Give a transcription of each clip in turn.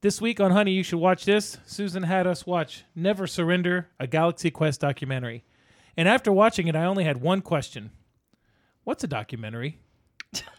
This week on Honey, you should watch this. Susan had us watch Never Surrender, a Galaxy Quest documentary. And after watching it, I only had one question What's a documentary?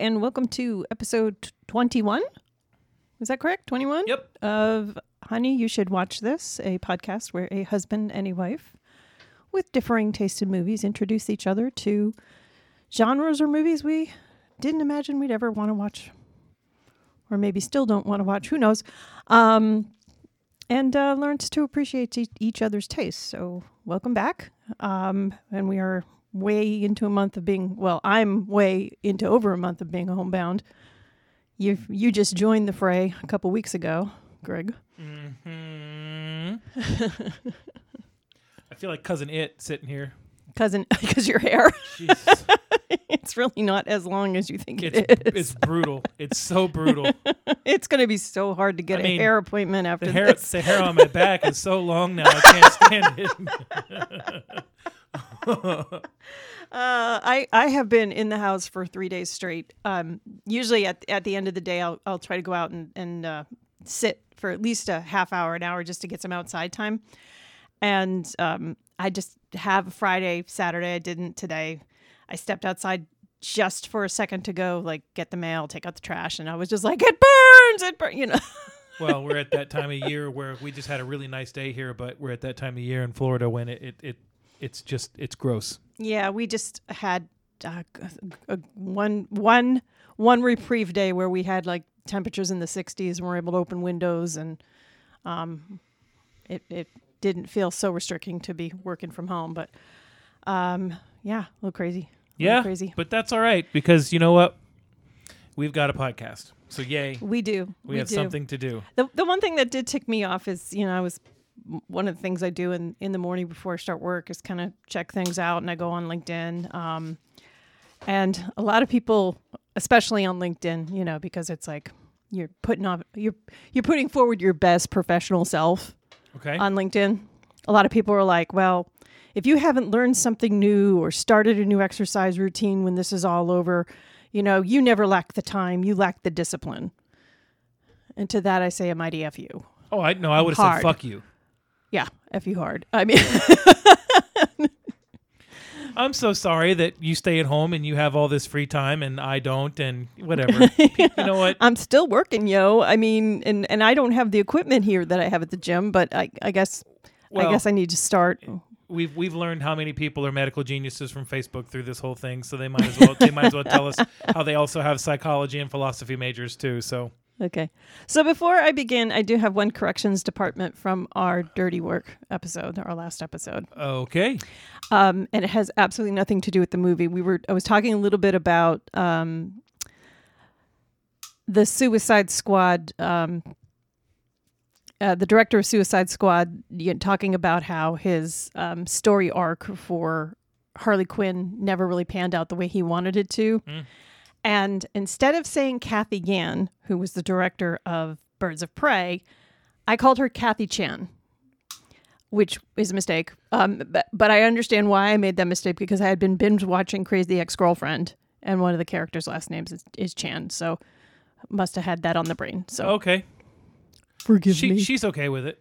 and welcome to episode 21. Is that correct? 21? Yep. Of Honey, You Should Watch This, a podcast where a husband and a wife with differing tastes in movies introduce each other to genres or movies we didn't imagine we'd ever want to watch, or maybe still don't want to watch. Who knows? Um, and uh, learns to appreciate each other's tastes. So, welcome back. Um, and we are way into a month of being well i'm way into over a month of being homebound you you just joined the fray a couple weeks ago greg hmm I feel like cousin It sitting here. cousin because your hair. it's really not as long as you think It's, it is it's brutal. It's so brutal. it's going to be so hard to get I a mean, hair appointment after The hair, this the hair on my back is so long now. I can't stand it. Uh, I I have been in the house for three days straight. Um, usually at at the end of the day, I'll I'll try to go out and and uh, sit for at least a half hour, an hour, just to get some outside time. And um, I just have Friday, Saturday. I didn't today. I stepped outside just for a second to go like get the mail, take out the trash, and I was just like, it burns, it burns, you know. well, we're at that time of year where we just had a really nice day here, but we're at that time of year in Florida when it it, it it's just it's gross. Yeah, we just had uh, a, one one one reprieve day where we had like temperatures in the 60s and we're able to open windows and um, it it didn't feel so restricting to be working from home, but um, yeah, a little crazy. A little Yeah, crazy. but that's all right because you know what? We've got a podcast, so yay, We do. we, have do. something to do. The the one thing that did tick me off is you know I was one of the things I do in in the morning before I start work is kind of check things out and I go on LinkedIn. Um, and a lot of people, especially on LinkedIn, you know, because it's like you're putting on you're you're putting forward your best professional self Okay, on LinkedIn. A lot of people are like, well, if you haven't learned something new or started a new exercise routine when this is all over, you know, you never lack the time, you lack the discipline. And to that I say a mighty F you. oh, I no, I would have said fuck you. Yeah, F you hard. I mean, I'm so sorry that you stay at home and you have all this free time and I don't, and whatever. You know what? I'm still working, yo. I mean, and, and I don't have the equipment here that I have at the gym, but I, I guess Well, I guess I need to start. we've we've learned how many people are medical geniuses from Facebook through this whole thing, so they might as well they might as well tell us how they also have psychology and philosophy majors too. So Okay. So before I begin, I do have one corrections department from our dirty work episode, our last episode. okay, Um, and it has absolutely nothing to do with the movie. We were I was talking a little bit about um, the Suicide Squad. Um, uh, the director of Suicide Squad you know, talking about how his um, story arc for Harley Quinn never really panned out the way he wanted it to. Mm. And instead of saying Cathy Yan, who was the director of Birds of Prey, I called her Kathy Chan which is a mistake. Um, but, but I understand why I made that mistake because I had been binge watching Crazy Ex Girlfriend, and one of the characters' last names is, is Chan, so must have had that on the brain. So okay, forgive she she's okay with it.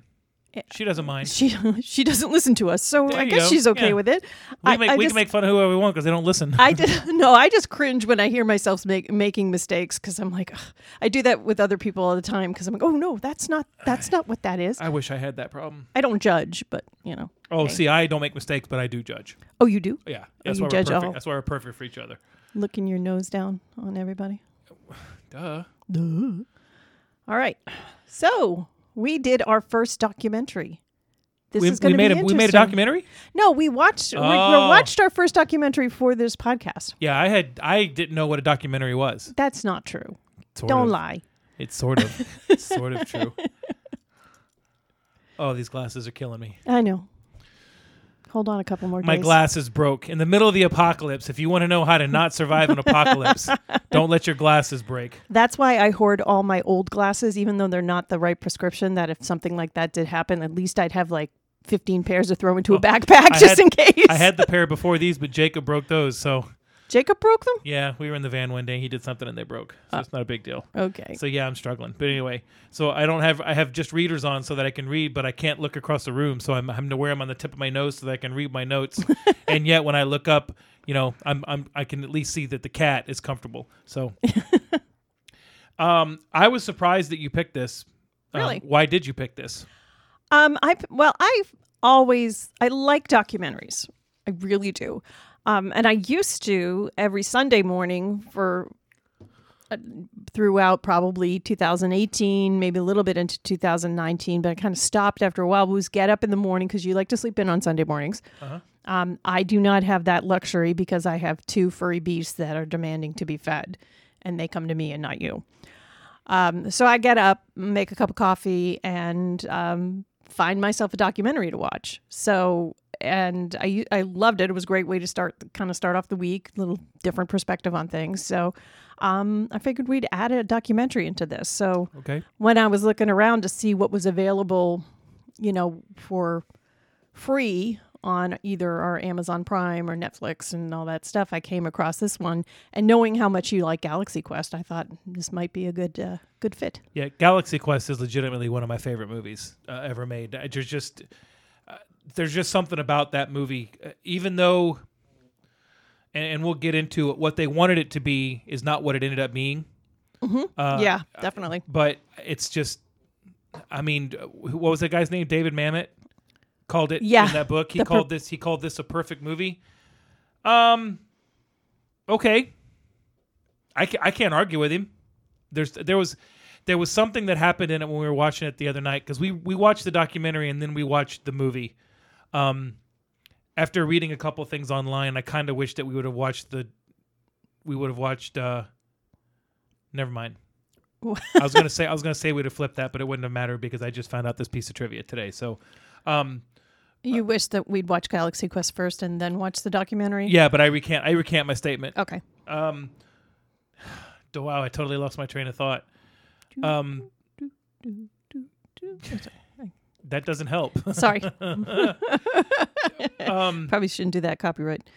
Eh, she doesn't mind. She she doesn't listen to us, so There I you guess go. she's okay Yeah. with it. We, I, can make, I we just, can make fun of whoever we want because they don't listen. I did no. I just cringe when I hear myself make, making mistakes because I'm like, ugh. I do that with other people all the time because I'm like, oh no, that's not that's not what that is. I wish I had that problem. I don't judge, but you know. Oh, see, I don't make mistakes, but I do judge. Oh, you do. Yeah, oh, that's you why we're judge perfect. all. That's why we're perfect for each other. Looking your nose down on everybody. Duh. All right. So we did our first documentary This we, is going to be made a we made a documentary. No, we watched we, we Oh. watched our first documentary for this podcast. Yeah, I had I didn't know what a documentary was. That's not true. Sort Don't of. lie. It's sort of it's sort of true. Oh, these glasses are killing me. I know. Hold on a couple more My days. glasses broke in the middle of the apocalypse. If you want to know how to not survive an apocalypse, don't let your glasses break. That's why I hoard all my old glasses, even though they're not the right prescription. That if something like that did happen, at least I'd have like 15 pairs to throw into a oh, backpack I just had- in case. I had the pair before these, but Jacob broke those. So Jacob broke them? yeah, we were in the van one day. He did something and they broke. So it's not a big deal. Okay. So yeah, I'm struggling. But anyway, so I don't have I have just readers on so that I can read, but I can't look across the room. So I'm having to wear them on the tip of my nose so that I can read my notes. and yet when I look up, you know, I'm I'm I can at least see that the cat is comfortable. So um I was surprised that you picked this. Um, Really? why did you pick this? Um, I well, I've always I like documentaries. I really do. Um, and I used to every Sunday morning for uh, throughout probably 2018, maybe a little bit into 2019, but I kind of stopped after a while. Was get up in the morning because you like to sleep in on Sunday mornings. Uh-huh. Um, I do not have that luxury because I have two furry beasts that are demanding to be fed, and they come to me and not you. Um, so I get up, make a cup of coffee, and um, find myself a documentary to watch. So, and I I loved it. It was a great way to start, kind of start off the week, a little different perspective on things. So, um, I figured we'd add a documentary into this. So Okay. when I was looking around to see what was available, you know, for free on either our Amazon Prime or Netflix and all that stuff, I came across this one. And knowing how much you like Galaxy Quest, I thought this might be a good uh, good fit. Yeah, Galaxy Quest is legitimately one of my favorite movies uh, ever made. I- There's just uh, there's just something about that movie, uh, even though, and, and we'll get into it, what they wanted it to be is not what it ended up being. Uh, yeah, definitely. but it's just, I mean, uh, what was that guy's name? David Mamet called it Yeah, in that book. He the per- called this he called this a perfect movie. Um, okay, I ca- I can't argue with him. There's there was there was something that happened in it when we were watching it the other night because we we watched the documentary and then we watched the movie. Um, after reading a couple things online, I kind of wish that we would have watched the we would have watched. uh Never mind. I was gonna say I was gonna say we'd have flipped that, but it wouldn't have mattered because I just found out this piece of trivia today. So, um, You wish that we'd watch Galaxy Quest first and then watch the documentary? yeah, but I recant I recant my statement. Okay. Um, wow, I totally lost my train of thought. Um, that doesn't help. Sorry. um, Probably shouldn't do that copyright.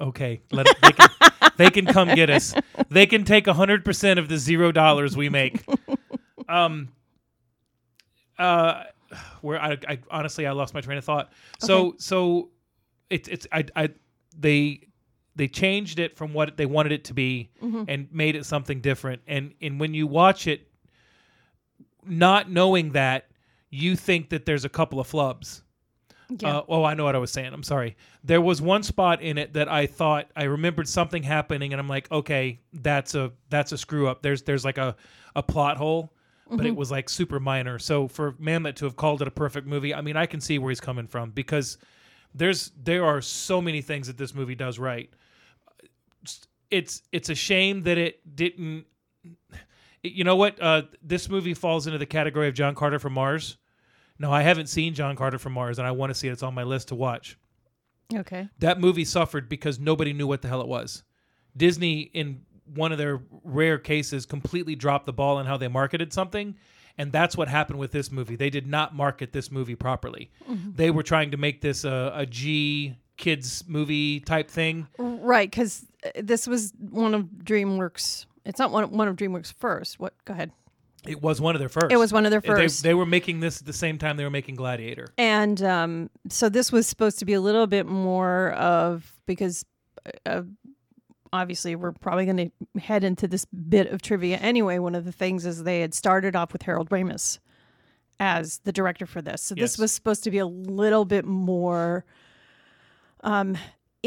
okay, let it, they, can, they can come get us. They can take hundred percent of the zero dollars we make. Um, uh, where I, I honestly I lost my train of thought. So so it's it's I I they they changed it from what they wanted it to be and made it something different. And and when you watch it, not knowing that, you think that there's a couple of flubs. Yeah. Uh, oh, I know what I was saying. I'm sorry. There was one spot in it that I thought I remembered something happening, and I'm like, okay, that's a that's a screw up. There's there's like a a plot hole, but it was like super minor. So for Mamet to have called it a perfect movie, I mean, I can see where he's coming from because there's there are so many things that this movie does right. It's it's a shame that it didn't. You know what? Uh, this movie falls into the category of John Carter from Mars. No, I haven't seen John Carter from Mars, and I want to see it. It's on my list to watch. okay. That movie suffered because nobody knew what the hell it was. Disney, in one of their rare cases, completely dropped the ball on how they marketed something. And that's what happened with this movie. They did not market this movie properly. They were trying to make this a, a G kids movie type thing. Right, because this was one of DreamWorks. It's not one one of DreamWorks' first. What? Go ahead. It was one of their first. It was one of their They- first. They, were making this at the same time they were making Gladiator. And um, so this was supposed to be a little bit more of because uh, obviously we're probably going to head into this bit of trivia anyway. One of the things is they had started off with Harold Ramis as the director for this. So Yes. this was supposed to be a little bit more um,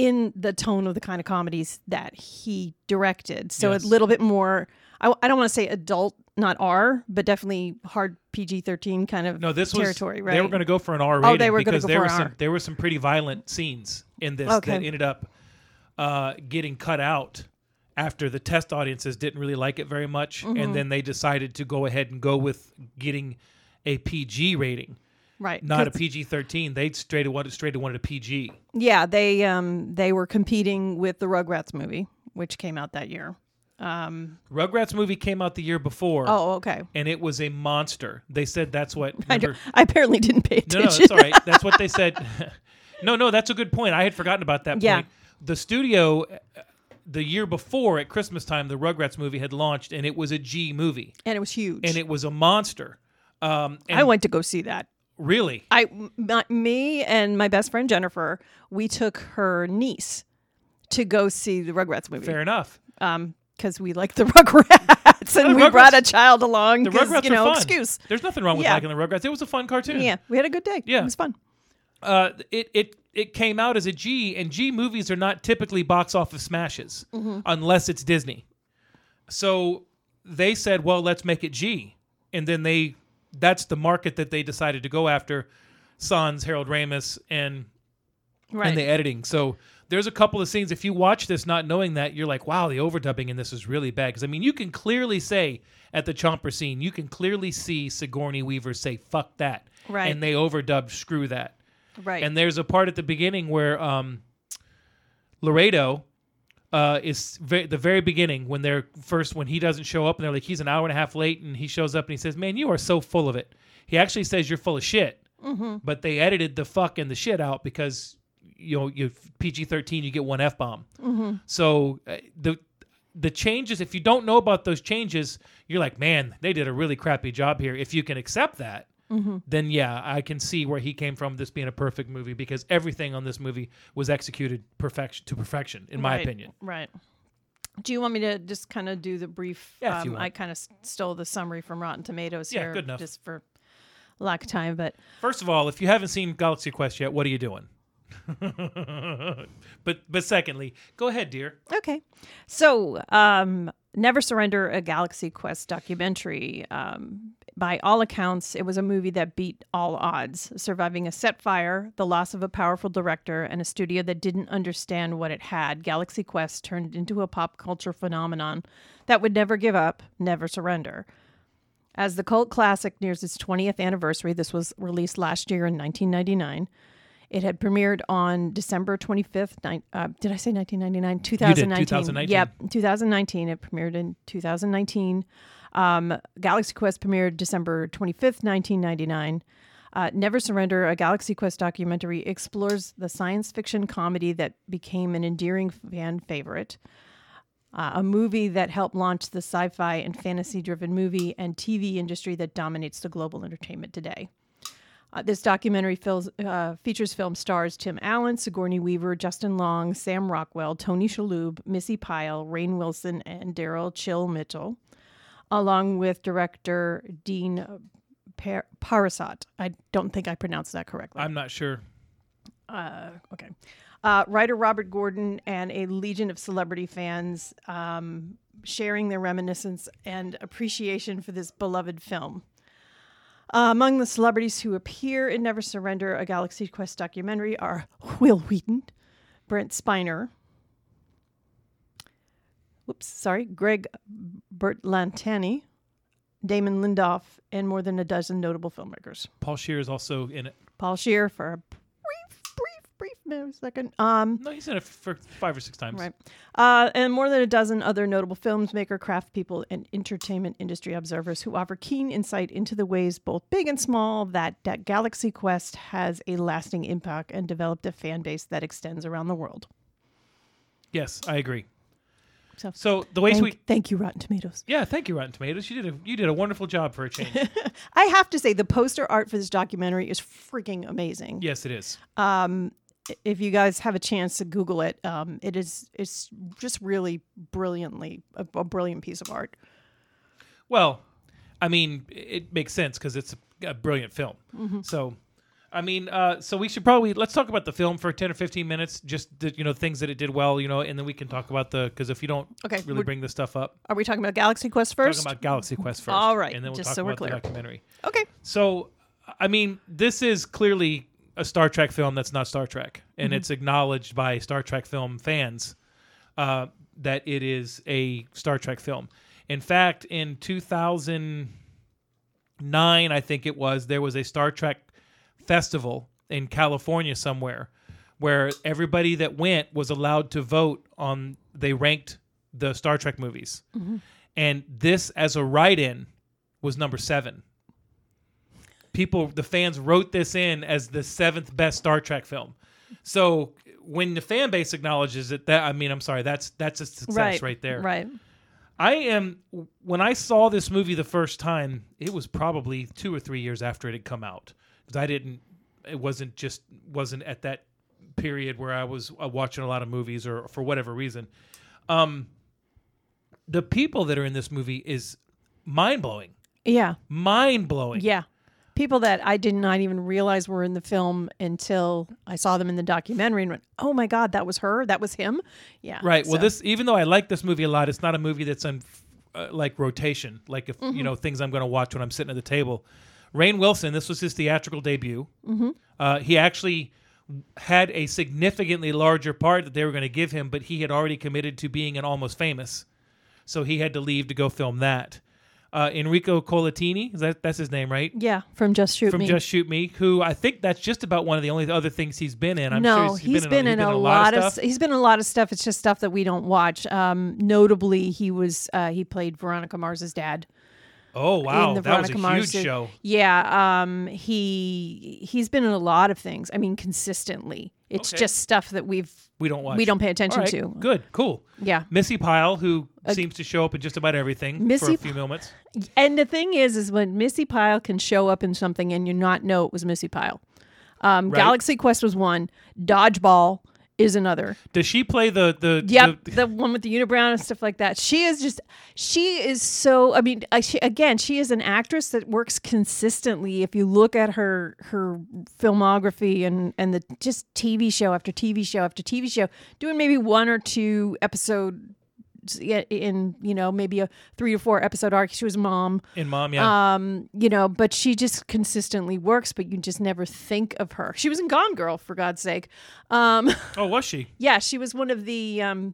in the tone of the kind of comedies that he directed. So Yes. a little bit more. I, I don't want to say adult not R, but definitely hard PG thirteen kind of No, this was territory, right? They were going to go for an R rating Oh, they were because go there for were some R. there were some pretty violent scenes in this Okay. that ended up uh, getting cut out after the test audiences didn't really like it very much, Mm-hmm. and then they decided to go ahead and go with getting a PG rating, right, not a PG thirteen. They straight wanted straight wanted a PG. Yeah, they um they were competing with the Rugrats movie, which came out that year. Um, Rugrats movie came out the year before, oh, okay. and it was a monster. They said that's what. I, remember- don't- I apparently didn't pay attention. no, that's all right. That's what they said. no, no, that's a good point. I had forgotten about that Yeah. point. The studio, uh, the year before at Christmas time, the Rugrats movie had launched, and it was a G movie, and it was huge. and it was a monster. Um, I went to go see that. Really, I, m- me and my best friend Jennifer, we took her niece to go see the Rugrats movie. fair enough. Um, because we like the Rugrats, and the we brought a child along. The Rugrats you know, are fun. excuse. There's nothing wrong with Yeah. liking the Rugrats. It was a fun cartoon. Yeah, we had a good day. Yeah. it was fun. uh, it it it came out as a G, and G movies are not typically box office smashes Mm-hmm. unless it's Disney. So they said, "Well, let's make it G," and then they that's the market that they decided to go after. Sans, Harold Ramis, and Right. and the editing. So there's a couple of scenes. If you watch this not knowing that, you're like, "Wow, the overdubbing in this is really bad." Because I mean, you can clearly say at the Chomper scene, you can clearly see Sigourney Weaver say "fuck that," Right. and they overdubbed "screw that." right. And there's a part at the beginning where um, Laredo uh, is ve- the very beginning when they're first when he doesn't show up and they're like he's an hour and a half late and he shows up and he says, "Man, you are so full of it." He actually says you're full of shit, Mm-hmm. but they edited the fuck and the shit out because you know you PG thirteen you get one f bomb. Mm-hmm. So uh, the the changes if you don't know about those changes you're like man they did a really crappy job here if you can accept that Mm-hmm. then yeah, I can see where he came from. This being a perfect movie because everything on this movie was executed perfection to perfection, in my Right, opinion. Right. Do you want me to just kind of do the brief? Yeah, um, want. I kind of stole the summary from Rotten Tomatoes Yeah, here, good enough. just for lack of time. But First of all, if you haven't seen Galaxy Quest yet, what are you doing? but but secondly, go ahead, dear. okay, so um, Never Surrender: A Galaxy Quest documentary. Um, by all accounts, it was a movie that beat all odds, surviving a set fire, the loss of a powerful director, and a studio that didn't understand what it had. Galaxy Quest turned into a pop culture phenomenon that would never give up, never surrender. As the cult classic nears its 20th anniversary, this was released last year in 1999. It had premiered on December 25th. Ni- uh, did I say 1999? 2019. 2019. Yep, 2019. It premiered in 2019. Um, Galaxy Quest premiered December 25th, 1999. Uh, Never Surrender, a Galaxy Quest documentary, explores the science fiction comedy that became an endearing fan favorite uh, a movie that helped launch the sci fi and fantasy driven movie and TV industry that dominates the global entertainment today. Uh, this documentary fills, uh, features film stars Tim Allen, Sigourney Weaver, Justin Long, Sam Rockwell, Tony Shalhoub, Missi Pyle, Rainn Wilson, and Daryl Chill Mitchell, along with director Dean Par- Parasat. I don't think I pronounced that correctly. I'm not sure. Uh, okay. Uh, writer Robert Gordon and a legion of celebrity fans um, sharing their reminiscence and appreciation for this beloved film. Uh, among the celebrities who appear in Never Surrender, a Galaxy Quest documentary, are Wil Wheaton, Brent Spiner, whoops, sorry, Greg Bertolantani, Damon Lindelof, and more than a dozen notable filmmakers. Paul Scheer is also in it. Paul Scheer for a brief, brief, brief no, second. Um, No, he's in it for five or six times. right. Uh, and more than a dozen other notable filmmaker, craft people, and entertainment industry observers who offer keen insight into the ways, both big and small, that, that Galaxy Quest has a lasting impact and developed a fan base that extends around the world. Yes, I agree. So, So the way thank, we thank you, Rotten Tomatoes. yeah, thank you, Rotten Tomatoes. You did a you did a wonderful job for a change. I have to say, the poster art for this documentary is freaking amazing. yes, it is. um if you guys have a chance to google it um it is it's just really brilliantly a, a brilliant piece of art Well, I mean, it makes sense because it's a, a brilliant film. Mm-hmm. So, I mean, uh, so we should probably let's talk about the film for ten or fifteen minutes, just the, you know things that it did well, you know, and then we can talk about the because if you don't Okay, really bring this stuff up, Are we talking about Galaxy Quest first? talk about Galaxy Quest first. All right, and then we'll just talk so we're about the clear. documentary. okay. So, I mean, this is clearly a Star Trek film that's not Star Trek, and Mm-hmm. it's acknowledged by Star Trek film fans uh, that it is a Star Trek film. In fact, in 2009, I think it was, there was a Star Trek festival in California somewhere where everybody that went was allowed to vote on, they ranked the Star Trek movies. Mm-hmm. And this, as a write in, was number seven people the fans wrote this in as the seventh best Star Trek film. So when the fan base acknowledges it, that I mean, I'm sorry, that's that's a success right, there. Right. I am when I saw this movie the first time, it was probably two or three years after it had come out I didn't. It wasn't just wasn't at that period where I was uh, watching a lot of movies or for whatever reason. Um, the people that are in this movie is mind blowing, Yeah. mind blowing. Yeah. People that I did not even realize were in the film until I saw them in the documentary and went, "Oh my god, that was her. That was him." Yeah. Right. Well, this even though I like this movie a lot, it's not a movie that's on uh, like rotation. Like if Mm-hmm. you know things I'm going to watch when I'm sitting at the table. Rainn Wilson. This was his theatrical debut. Mm-hmm. Uh, he actually had a significantly larger part that they were going to give him, but he had already committed to being an Almost Famous, so he had to leave to go film that. Uh, Enrico Colantoni, that that's his name, right? Yeah, from Just Shoot From Me. From Just Shoot Me, who I think that's just about one of the only other things he's been in. I'm no, sure he's been, in, a, lot, of. stuff. He's been in a lot of stuff. It's just stuff that we don't watch. Um, notably, he was uh, he played Veronica Mars's dad. Oh wow, in the that was a Veronica Mars huge show. Yeah, um, he he's been in a lot of things. I mean, consistently. It's Okay. just stuff that we've We don't watch. we don't pay attention right, to. Good, cool. Yeah. Missi Pyle, who seems to show up in just about everything for Missy a few moments. And the thing is, is when Missi Pyle can show up in something and you not know it was Missy Pyle. Um, Right. Galaxy Quest was one. Dodgeball is another. Does she play the the? Yep, the- the one with the unibrow and stuff like that. She is just, she is so. I mean, I, she, again, she is an actress that works consistently. If you look at her her filmography and and the just TV show after TV show after TV show, doing maybe one or two episode in you know maybe a three to four episode arc. She was mom in mom, yeah. um you know but she just consistently works but you just never think of her she was in gone girl for god's sake um oh, was she? yeah she was one of the um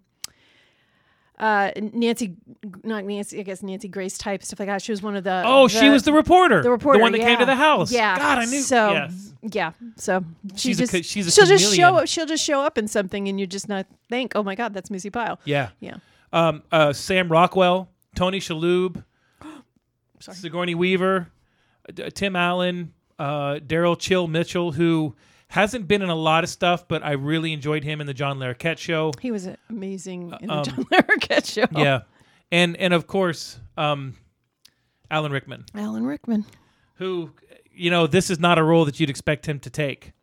uh nancy not nancy i guess nancy grace type stuff like that she was one of the Oh, she was the reporter. the reporter the one that came to the house. yeah God, I knew. so yes. yeah so she She's just co- she's a she'll just show up she'll just show up in something and you just not think oh my god that's missi pyle Yeah. yeah Um, uh, Sam Rockwell, Tony Shalhoub, Sigourney Weaver, uh, Tim Allen, uh, Daryl Chill Mitchell, who hasn't been in a lot of stuff, but I really enjoyed him in the John Larroquette show. he was amazing in the um, john larroquette show. Yeah, and and of course, um, Alan Rickman. alan rickman. Who you know this is not a role that you'd expect him to take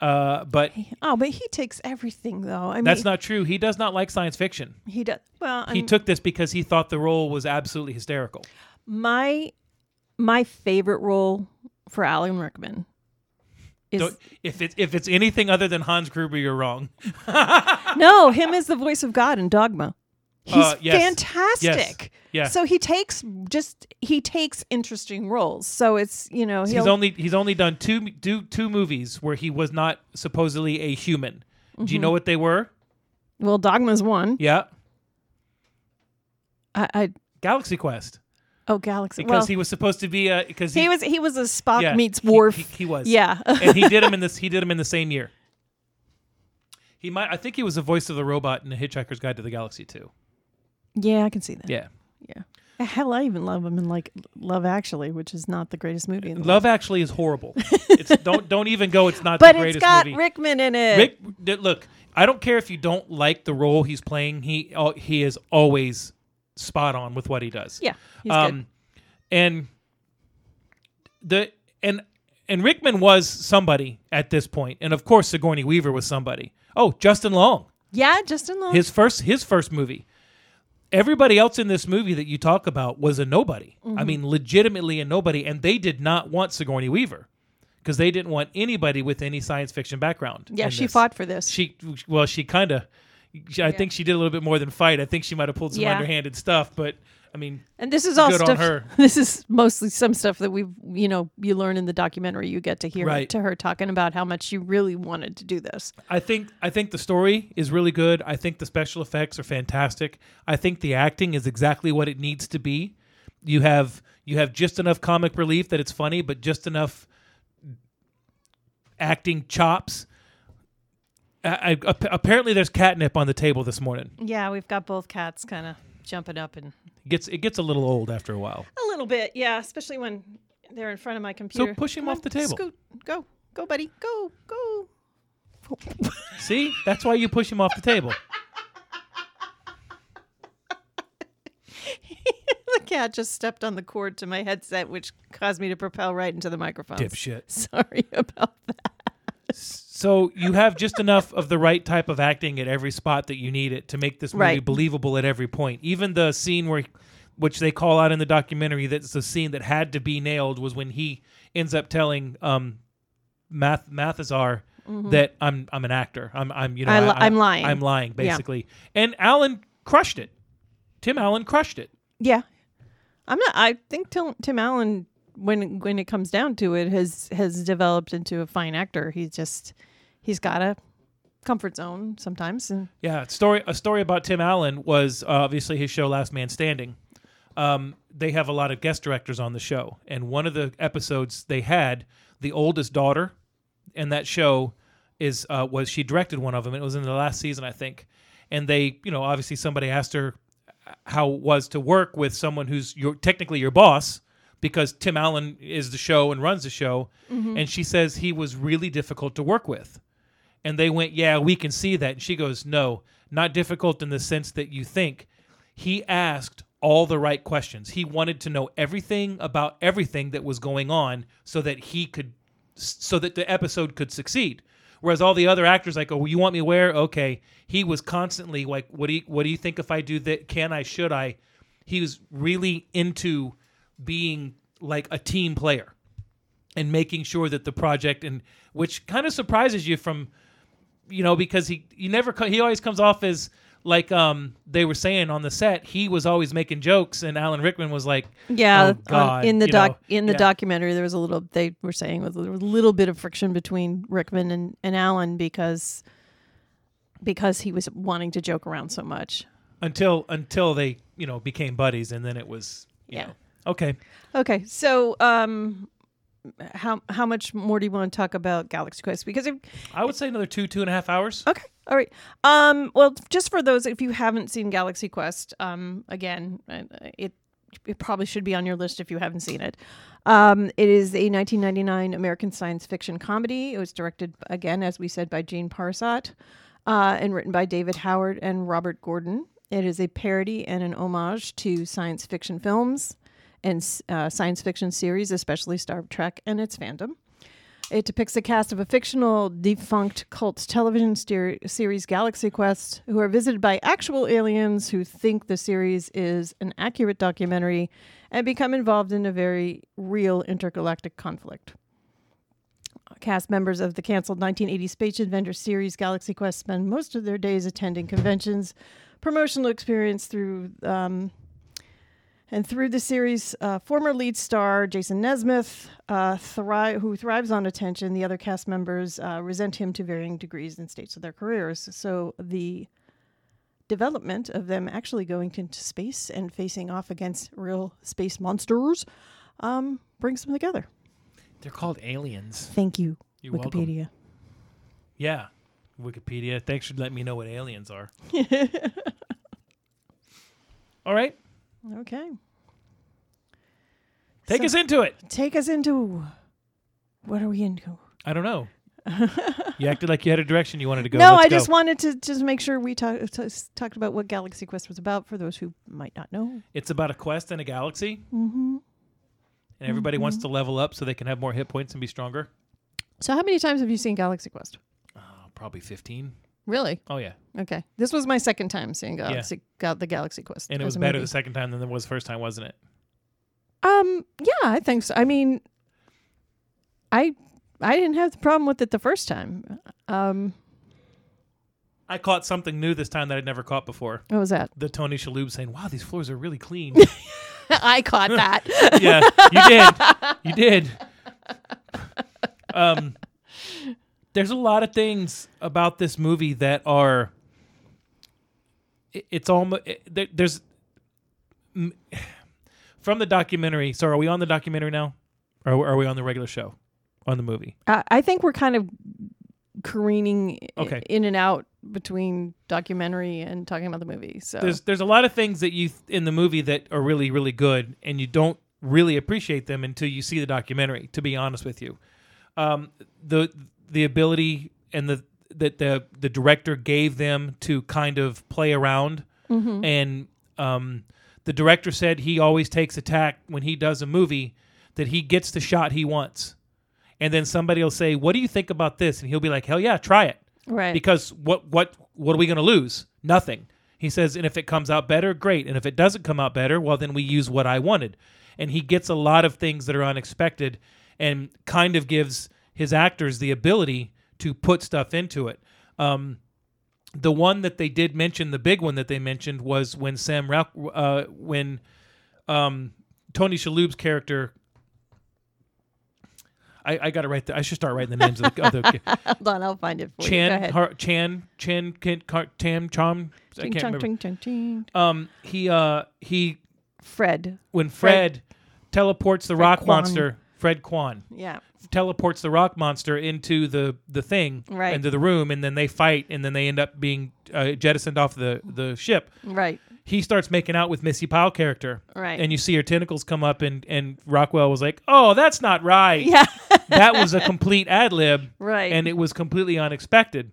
uh, but Oh, but he takes everything though. I mean, that's not true he does not like science fiction he does. Well, he I'm- took this because he thought the role was absolutely hysterical my my favorite role for Alan Rickman is Don't- if it's if it's anything other than hans gruber you're wrong no him is the voice of God in Dogma. He's Uh, yes. fantastic. Yeah. So he takes just he takes interesting roles. So it's you know he's only he's only done two do, two movies where he was not supposedly a human do Mm-hmm. you know what they were well Dogma's one. yeah I, I galaxy quest oh Galaxy. Quest. Because well, he was supposed to be a because he, was he was a Spock yeah, meets he- he, he was yeah. and he did him in this. He did him in the same year. He might. I think he was the voice of the robot in The Hitchhiker's Guide to the Galaxy too. Yeah, I can see that. Yeah. Yeah. Hell, I even love him in like Love Actually, which is not the greatest movie in the world. Love Actually is horrible. it's don't don't even go. It's not But the it's greatest got movie. Rickman in it. Rick, look, I don't care if you don't like the role he's playing. He oh, he is always spot on with what he does. Yeah, he's um, and the and and Rickman was somebody at this point, and of course Sigourney Weaver was somebody. Oh, Justin Long. Yeah, Justin Long. his first his first movie. Everybody else in this movie that you talk about was a nobody. Mm-hmm. I mean, legitimately a nobody, and they did not want Sigourney Weaver because they didn't want anybody with any science fiction background. Yeah, she this. fought for this. She well, she kind of. I think she did a little bit more than fight. I think she might have pulled some Yeah. underhanded stuff, but I mean, and this is all stuff. her. This is mostly some stuff that we've, you know, you learn in the documentary. You get to hear Right. to her talking about how much she really wanted to do this. I think I think the story is really good. I think the special effects are fantastic. I think the acting is exactly what it needs to be. You have you have just enough comic relief that it's funny, but just enough acting chops. I, I, apparently, there's catnip on the table this morning. Yeah, we've got both cats kind of jumping up and gets it gets a little old after a while. a little bit. Yeah, especially when they're in front of my computer. So push him Come off on, the table. Scoot, go, go, buddy, go, go. See, that's why you push him off the table. the cat just stepped on the cord to my headset, which caused me to propel right into the microphone. Dipshit. Sorry about that. So you have just enough of the right type of acting at every spot that you need it to make this movie Right. believable at every point. Even the scene where, which they call out in the documentary, that's the scene that had to be nailed was when he ends up telling um, Math Mathesar that I'm I'm an actor. I'm I'm you know Mm-hmm. I li- I'm lying. I'm lying Yeah. basically. And Alan crushed it. Tim Allen crushed it. Yeah, I'm not. I think Tim, Tim Allen, when when it comes down to it, has has developed into a fine actor. He's just he's got a comfort zone sometimes, and Yeah, story a story about Tim Allen was uh, obviously his show Last Man Standing. Um, they have a lot of guest directors on the show, and one of the episodes they had the oldest daughter, and that show is uh, was she directed one of them. It was in the last season, I think, and they you know obviously somebody asked her how it was to work with someone who's your technically your boss because Tim Allen is the show and runs the show, mm-hmm. and she says he was really difficult to work with. And they went, Yeah, we can see that. And she goes, No, not difficult in the sense that you think. He asked all the right questions. He wanted to know everything about everything that was going on so that he could, so that the episode could succeed. Whereas all the other actors, like, oh, you want me where? Okay. He was constantly like, what do you, what do you think if I do that? Can I? Should I? He was really into being like a team player and making sure that the project and which kind of surprises you from you know because he you never he always comes off as like um they were saying on the set he was always making jokes and Alan Rickman was like yeah, oh, God, in the doc know, in the yeah. documentary, there was a little. They were saying was there was a little bit of friction between Rickman and and Allen because because he was wanting to joke around so much. until until they you know became buddies and then it was you Yeah. know, okay Okay, so um, how how much more do you want to talk about Galaxy Quest? Because if, I would say another two two and a half hours Okay. All right. Um, well, just for those if you haven't seen Galaxy Quest, um, again, uh, it it probably should be on your list if you haven't seen it. Um, it is a 1999 American science fiction comedy. It was directed again, as we said, by Gene Parsot, uh, and written by David Howard and Robert Gordon. It is a parody and an homage to science fiction films and uh, science fiction series, especially Star Trek and its fandom. It depicts the cast of a fictional defunct cult television steer- series, Galaxy Quest, who are visited by actual aliens who think the series is an accurate documentary and become involved in a very real intergalactic conflict. Cast members of the canceled 1980 Space Adventure series Galaxy Quest spend most of their days attending conventions, promotional experience through um, and through the series, uh, former lead star Jason Nesmith, uh, thri- who thrives on attention, the other cast members uh, resent him to varying degrees and states of their careers. So the development of them actually going into space and facing off against real space monsters um, brings them together. they're called aliens Thank you, You're welcome. Wikipedia. yeah Wikipedia thanks for letting me know what aliens are all right Okay. take So- us into it Take us into what are we into? I don't know you acted like you had a direction you wanted to go no, Let's I go. just wanted to just make sure we talk, t- talked about what Galaxy Quest was about for those who might not know. It's about a quest in a galaxy, Mm-hmm. and everybody wants to level up so they can have more hit points and be stronger. So, how many times have you seen Galaxy Quest? Oh, probably 15. Really? Oh, yeah. Okay. This was my second time seeing Galaxy, got the Galaxy Quest. And it as was a better movie. the second time than it was the first time, wasn't it? Um, yeah, I think so. I mean, I I didn't have the problem with it the first time. Um, I caught something new this time that I'd never caught before. what was that? The Tony Shalhoub saying, "Wow, these floors are really clean." I caught that. yeah, you did. You did. Um, there's a lot of things about this movie that are. it- It's almost there, there's m- from the documentary. So, are we on the documentary now, or are we on the regular show, on the movie? I, I think we're kind of careening Okay. in and out between documentary and talking about the movie. So There's there's a lot of things that you th- in the movie that are really really good, and you don't really appreciate them until you see the documentary. To be honest with you, um, the the ability and the that the the director gave them to kind of play around, and um, the director said he always takes a tack when he does a movie that he gets the shot he wants, and then somebody will say, "What do you think about this?" and he'll be like, "Hell yeah, try it." right. because what what what are we going to lose? Nothing. He says, and if it comes out better, great. And if it doesn't come out better, well, then we use what I wanted. And he gets a lot of things that are unexpected, and kind of gives his actors the ability to put stuff into it. Um, the one that they did mention, the big one that they mentioned, was when Sam Rock, uh, when um, Tony Shalhoub's character. I, I got to write. The, I should start writing the names of the, of the Hold on, I'll find it for you. Go Chan ahead. Har, Chan Chan Car, Tam Chom. I can't chong, remember. ching, chong, ching. Um, he uh he Fred. when Fred, teleports the rock Kwan. monster, Fred Kwan Yeah. Teleports the rock monster into the the thing, Right. into the room, and then they fight, and then they end up being uh, jettisoned off the the ship. Right. He starts making out with Missy Powell character, Right. and you see her tentacles come up, and and Rockwell was like, "Oh, that's not right." Yeah. that was a complete ad lib. Right. and it was completely unexpected.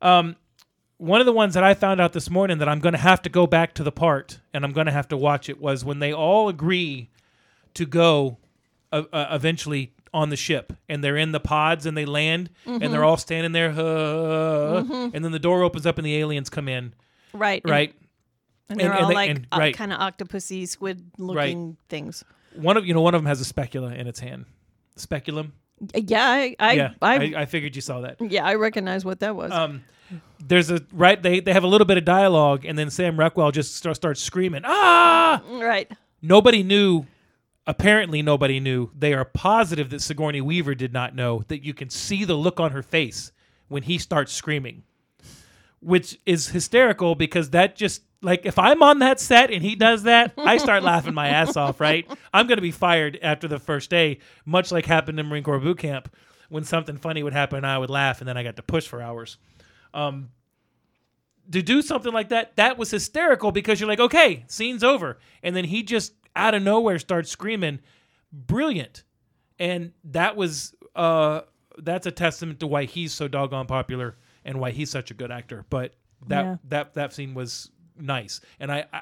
Um, one of the ones that I found out this morning that I'm going to have to go back to the part and I'm going to have to watch it was when they all agree to go uh, uh, eventually on the ship and they're in the pods and they land and Mm-hmm. they're all standing there, uh, and then the door opens up and the aliens come in, right. right? And, they're And- and all they- like uh, right. kind of octopusy, squid looking things. One of you know one of them has a specula in its hand, speculum. Yeah, I, I, yeah, I, I, I figured you saw that. yeah, I recognize what that was. um, there's a right they they have a little bit of dialogue and then Sam Rockwell just start, starts screaming ah right. nobody knew apparently nobody knew they are positive that Sigourney Weaver did not know that you can see the look on her face when he starts screaming which is hysterical because that just like if I'm on that set and he does that, I start laughing my ass off, right? I'm going to be fired after the first day, much like happened in Marine Corps boot camp when something funny would happen, I would laugh and then I got to push for hours. Um, to do something like that, that was hysterical because you're like, okay, scene's over, and then he just out of nowhere starts screaming, brilliant, and that was uh, that's a testament to why he's so doggone popular and why he's such a good actor. But that Yeah. that that scene was nice, and I I,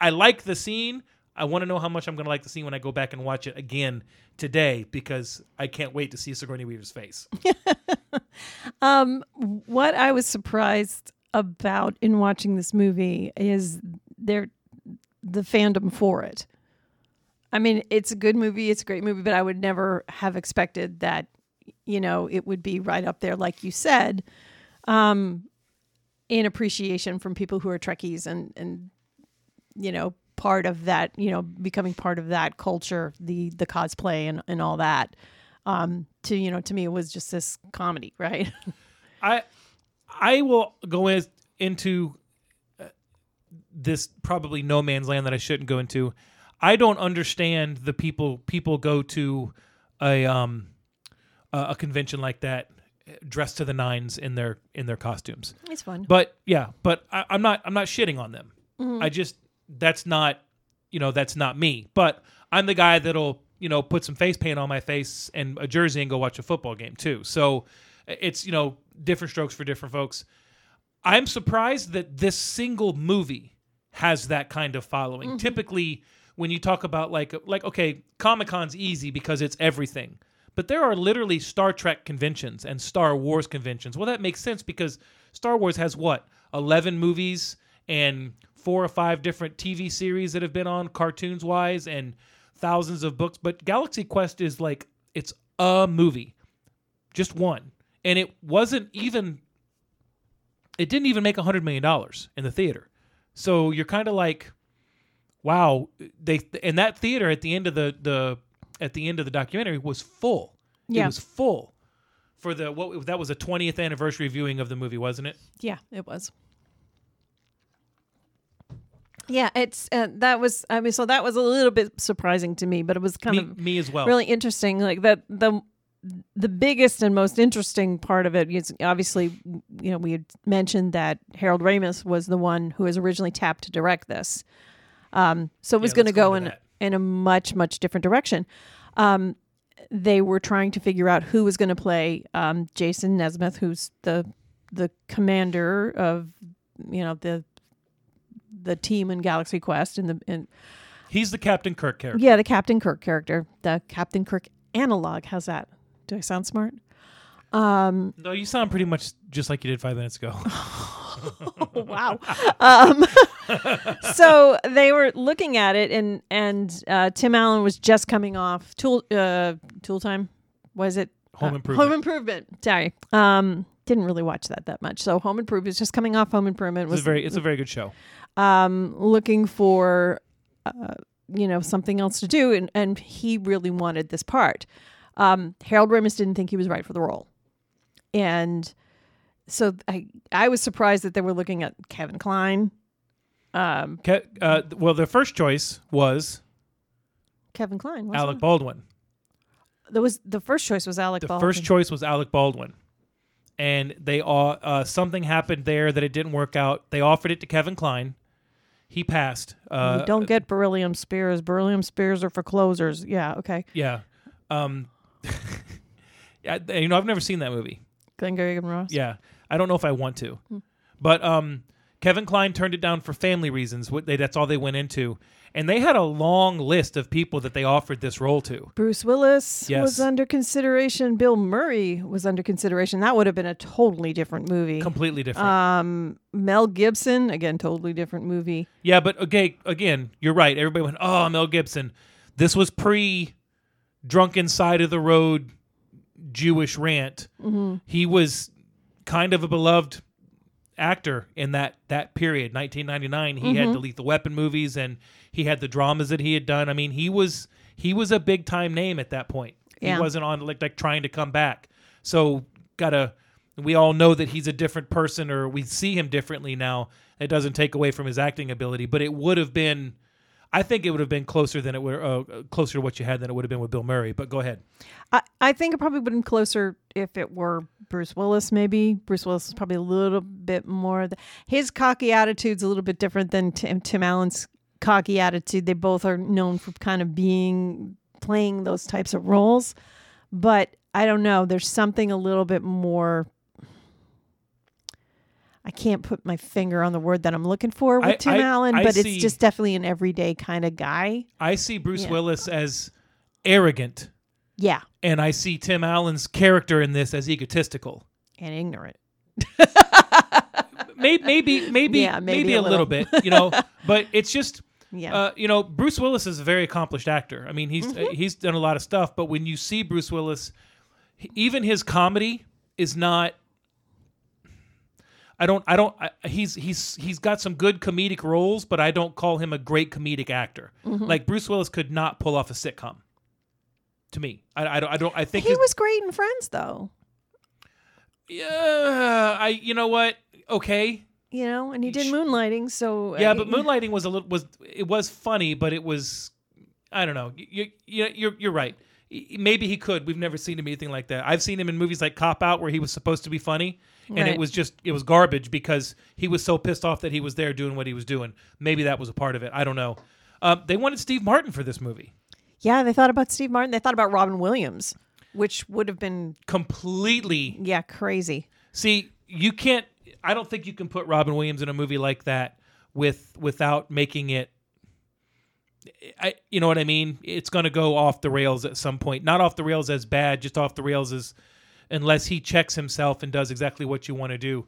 I like the scene. I want to know how much I'm going to like the scene when I go back and watch it again today because I can't wait to see Sigourney Weaver's face. Um, what I was surprised about in watching this movie is there the fandom for it. I mean, it's a good movie, it's a great movie, but I would never have expected that, you know, it would be right up there, like you said, um, in appreciation from people who are Trekkies and and you know part of that, you know, becoming part of that culture, the the cosplay and and all that. Um, to you know, to me, it was just this comedy, right? I I will go as, into uh, this probably no man's land that I shouldn't go into. I don't understand the people people go to a um a, convention like that dressed to the nines in their in their costumes. It's fun. But yeah, but I, I'm not I'm not shitting on them. I just that's not you know that's not me. But I'm the guy that'll you know put some face paint on my face and a jersey and go watch a football game too. So it's you know different strokes for different folks. I'm surprised that this single movie has that kind of following. Typically, when you talk about like like okay, Comic Con's easy because it's everything. But there are literally Star Trek conventions and Star Wars conventions. Well, that makes sense because Star Wars has what? 11 movies and four or five different TV series that have been on cartoons wise and thousands of books. But Galaxy Quest is like it's a movie. just one, and it wasn't even. It didn't even make a hundred million dollars in the theater, so you're kind of like, wow. They and that theater at the end of the the at the end of the documentary was full. Yeah. It was full for the what that was a 20th anniversary viewing of the movie, wasn't it? Yeah, it was. Yeah, it's uh, that was. I mean, so that was a little bit surprising to me, but it was kind Me, of me as well. really interesting. Like that the the biggest and most interesting part of it is obviously, you know, we had mentioned that Harold Ramis was the one who was originally tapped to direct this. Um, so it was Yeah, going to go in that. in a much much different direction. Um, they were trying to figure out who was going to play um, Jason Nesmith, who's the the commander of you know the the team in Galaxy Quest and the and He's the Captain Kirk character. yeah the Captain Kirk character, the Captain Kirk analog. How's that? Do I sound smart? Um, No, you sound pretty much just like you did five minutes ago. wow. um, so they were looking at it, and and uh, Tim Allen was just coming off Tool uh, Tool Time. Was it Home Uh, Improvement. Home Improvement. Sorry. Um, didn't really watch that that much. So Home Improvement is just coming off Home Improvement. It's Was a very, it's a very good show. um, looking for, uh, you know, something else to do, and, and he really wanted this part. Um, Harold Ramis didn't think he was right for the role, and so I I was surprised that they were looking at Kevin Kline. Um, Ke- uh, well, the first choice was Kevin Kline. Alec it? Baldwin. There was the first choice was Alec The Baldwin. first choice was Alec Baldwin, and they all uh, something happened there that it didn't work out. They offered it to Kevin Kline. He passed. Uh, You don't get beryllium spheres. Beryllium spheres are for closers. Yeah. Okay. Yeah. Um, yeah, you know, I've never seen that movie. Glengarry Glen Ross. Yeah, I don't know if I want to, Hmm. but um, Kevin Kline turned it down for family reasons. What they, that's all they went into, and they had a long list of people that they offered this role to. Bruce Willis Yes. was under consideration. Bill Murray was under consideration. That would have been a totally different movie. Completely different. Um, Mel Gibson, again, totally different movie. yeah, but okay, again, you're right. Everybody went, "Oh, Mel Gibson." This was pre drunken side of the road Jewish rant. Mm-hmm. He was kind of a beloved actor in that that period 1999 he Mm-hmm. had the lethal weapon movies and he had the dramas that he had done i mean he was he was a big time name at that point Yeah. he wasn't on like like trying to come back so gotta we all know that he's a different person or we see him differently now it doesn't take away from his acting ability but it would have been i think it would have been closer than it were uh, closer to what you had than it would have been with bill murray but go ahead I, I think it probably would have been closer if it were Bruce Willis, maybe. Bruce Willis is probably a little bit more. The, his cocky attitude's a little bit different than Tim, Tim Allen's cocky attitude. They both are known for kind of being, playing those types of roles. But I don't know. There's something a little bit more. I can't put my finger on the word that I'm looking for with I- Tim I- Allen, I but see- it's just definitely an everyday kind of guy. i see bruce Yeah. willis as arrogant Yeah. and I see Tim Allen's character in this as egotistical. And ignorant. Maybe, maybe, maybe, Yeah, maybe maybe a little, little. bit, you know. But it's just, Yeah. uh, you know, Bruce Willis is a very accomplished actor. I mean, he's Mm-hmm. uh, he's done a lot of stuff. But when you see Bruce Willis, even his comedy is not. I don't. I don't. I, he's he's he's got some good comedic roles, but I don't call him a great comedic actor. Mm-hmm. Like Bruce Willis could not pull off a sitcom. To me, I, I don't. I don't. I think he his- was great in Friends, though. Yeah, I. You know what? Okay. You know, and he did moonlighting. So Yeah, uh, but moonlighting was a little was it was funny, but it was I don't know. You you you're you're right. Maybe he could. We've never seen him anything like that. I've seen him in movies like Cop Out where he was supposed to be funny, and Right. it was just it was garbage because he was so pissed off that he was there doing what he was doing. Maybe that was a part of it. I don't know. Um, they wanted Steve Martin for this movie. Yeah, they thought about Steve Martin. They thought about Robin Williams, which would have been Completely yeah crazy. See, you can't. I don't think you can put Robin Williams in a movie like that with without making it. I, you know what I mean? It's going to go off the rails at some point. Not off the rails as bad, just off the rails as unless he checks himself and does exactly what you want to do.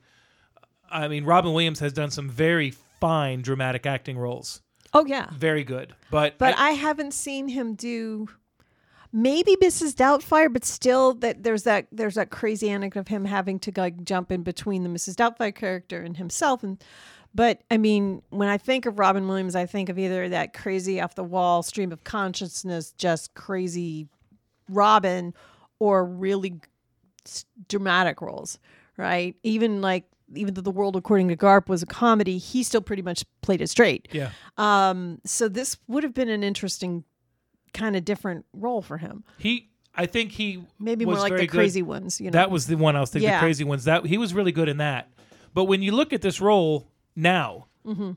I mean, Robin Williams has done some very fine dramatic acting roles. Oh yeah, Very good, but but I, I, haven't seen him do. maybe Mrs. Doubtfire, but still that there's that there's that crazy anecdote of him having to like jump in between the Mrs. Doubtfire character and himself and but I mean, when I think of Robin Williams, I think of either that crazy off the wall stream of consciousness, just crazy Robin, or really dramatic roles, right? Even like even though the world according to Garp was a comedy, he still pretty much played it straight. Yeah. Um, so this would have been an interesting kind of different role for him. He I think he Maybe was more like very the good. crazy ones, you know. That was the one I was thinking. Yeah. The crazy ones. That he was really good in that. But when you look at this role now, Mm-hmm.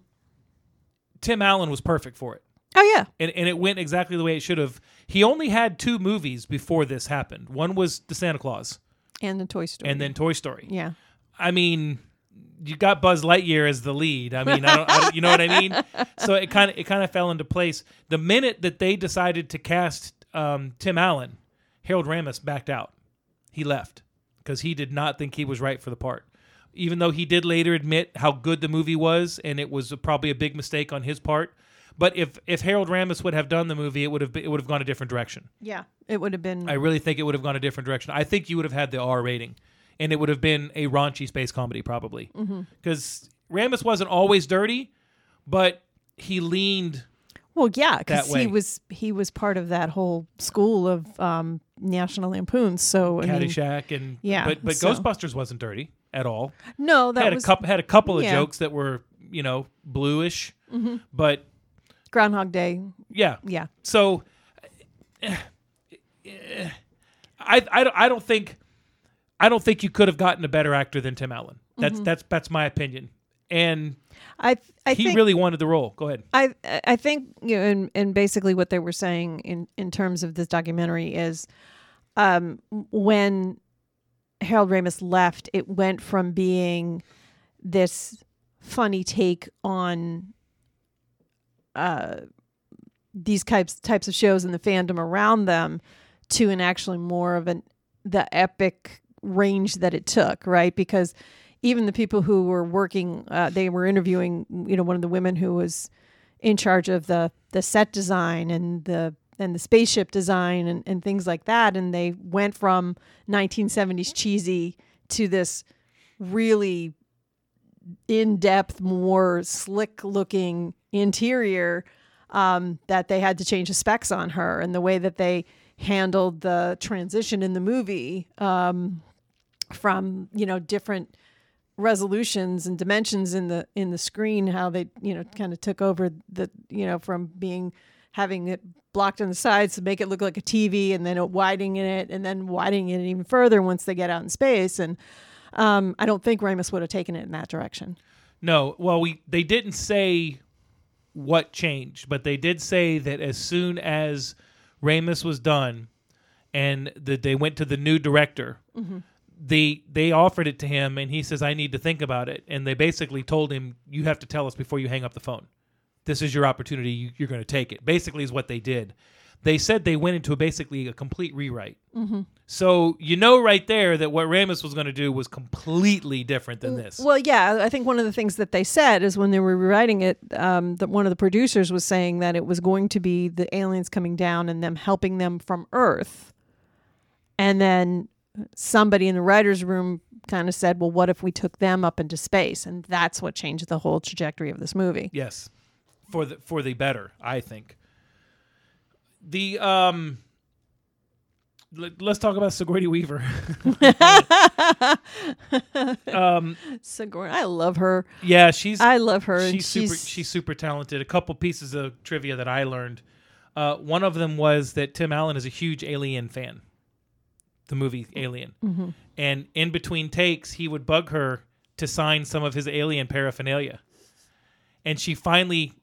Tim Allen was perfect for it, oh yeah. and and it went exactly the way it should have. He only had two movies before this happened. One was the Santa Claus, And the Toy Story. and then Toy Story. yeah. I mean, you got Buzz Lightyear as the lead. I mean, I don't, I don't you know what I mean? So it kind of it kind of fell into place. The minute that they decided to cast um, Tim Allen, Harold Ramis backed out. He left because he did not think he was right for the part. Even though he did later admit how good the movie was, and it was probably a big mistake on his part. But if if Harold Ramis would have done the movie, it would have been, it would have gone a different direction. Yeah. It would have been I really think it would have gone a different direction. I think you would have had the R rating, and it would have been a raunchy space comedy probably. Because Ramis wasn't always dirty, but he leaned. Well, yeah, because he was he was part of that whole school of um, National Lampoons. So I mean, Caddyshack and yeah, but but so- Ghostbusters wasn't dirty at all. no, that had was a couple had a couple of yeah. Mm-hmm. jokes that were you know bluish, but Groundhog Day. yeah. Yeah, So eh, eh, I I don't, I don't think I don't think you could have gotten a better actor than Tim Allen. That's Mm-hmm. that's that's my opinion. And I I he think really wanted the role. Go ahead. I I think you know, and and basically what they were saying in in terms of this documentary is, um, when Harold Ramis left, it went from being this funny take on uh these types types of shows and the fandom around them to an actually more of an the epic range that it took, right? Because even the people who were working, uh, they were interviewing, you know, one of the women who was in charge of the the set design and the and the spaceship design and, and things like that, and they went from 1970s cheesy to this really in-depth, more slick-looking interior um, that they had to change the specs on her and the way that they handled the transition in the movie um, from you know different resolutions and dimensions in the in the screen how they you know kind of took over the you know from being having it blocked on the sides to make it look like a TV and then widening in it and then widening it even further once they get out in space and um, I don't think Ramis would have taken it in that direction. No, well, we they didn't say what changed, but they did say that as soon as Ramis was done, and that they went to the new director, they they offered it to him, and he says, "I need to think about it." And they basically told him, "You have to tell us before you hang up the phone. This is your opportunity. You, you're going to take it." Basically, is what they did. They said they went into a, basically a complete rewrite. So you know right there that what Ramis was going to do was completely different than this. Well, yeah, I think one of the things that they said is when they were rewriting it, um, that one of the producers was saying that it was going to be the aliens coming down and them helping them from Earth, and then somebody in the writers' room kind of said, "Well, what if we took them up into space?" And that's what changed the whole trajectory of this movie. Yes, for the for the better, I think. The um, let, us talk about Sigourney Weaver. um, Sigourney, I love her. yeah, she's I love her. she's super she's super talented. A couple pieces of trivia that I learned. Uh, one of them was that Tim Allen is a huge Alien fan. The movie Alien, Mm-hmm. and in between takes, he would bug her to sign some of his Alien paraphernalia, and she finally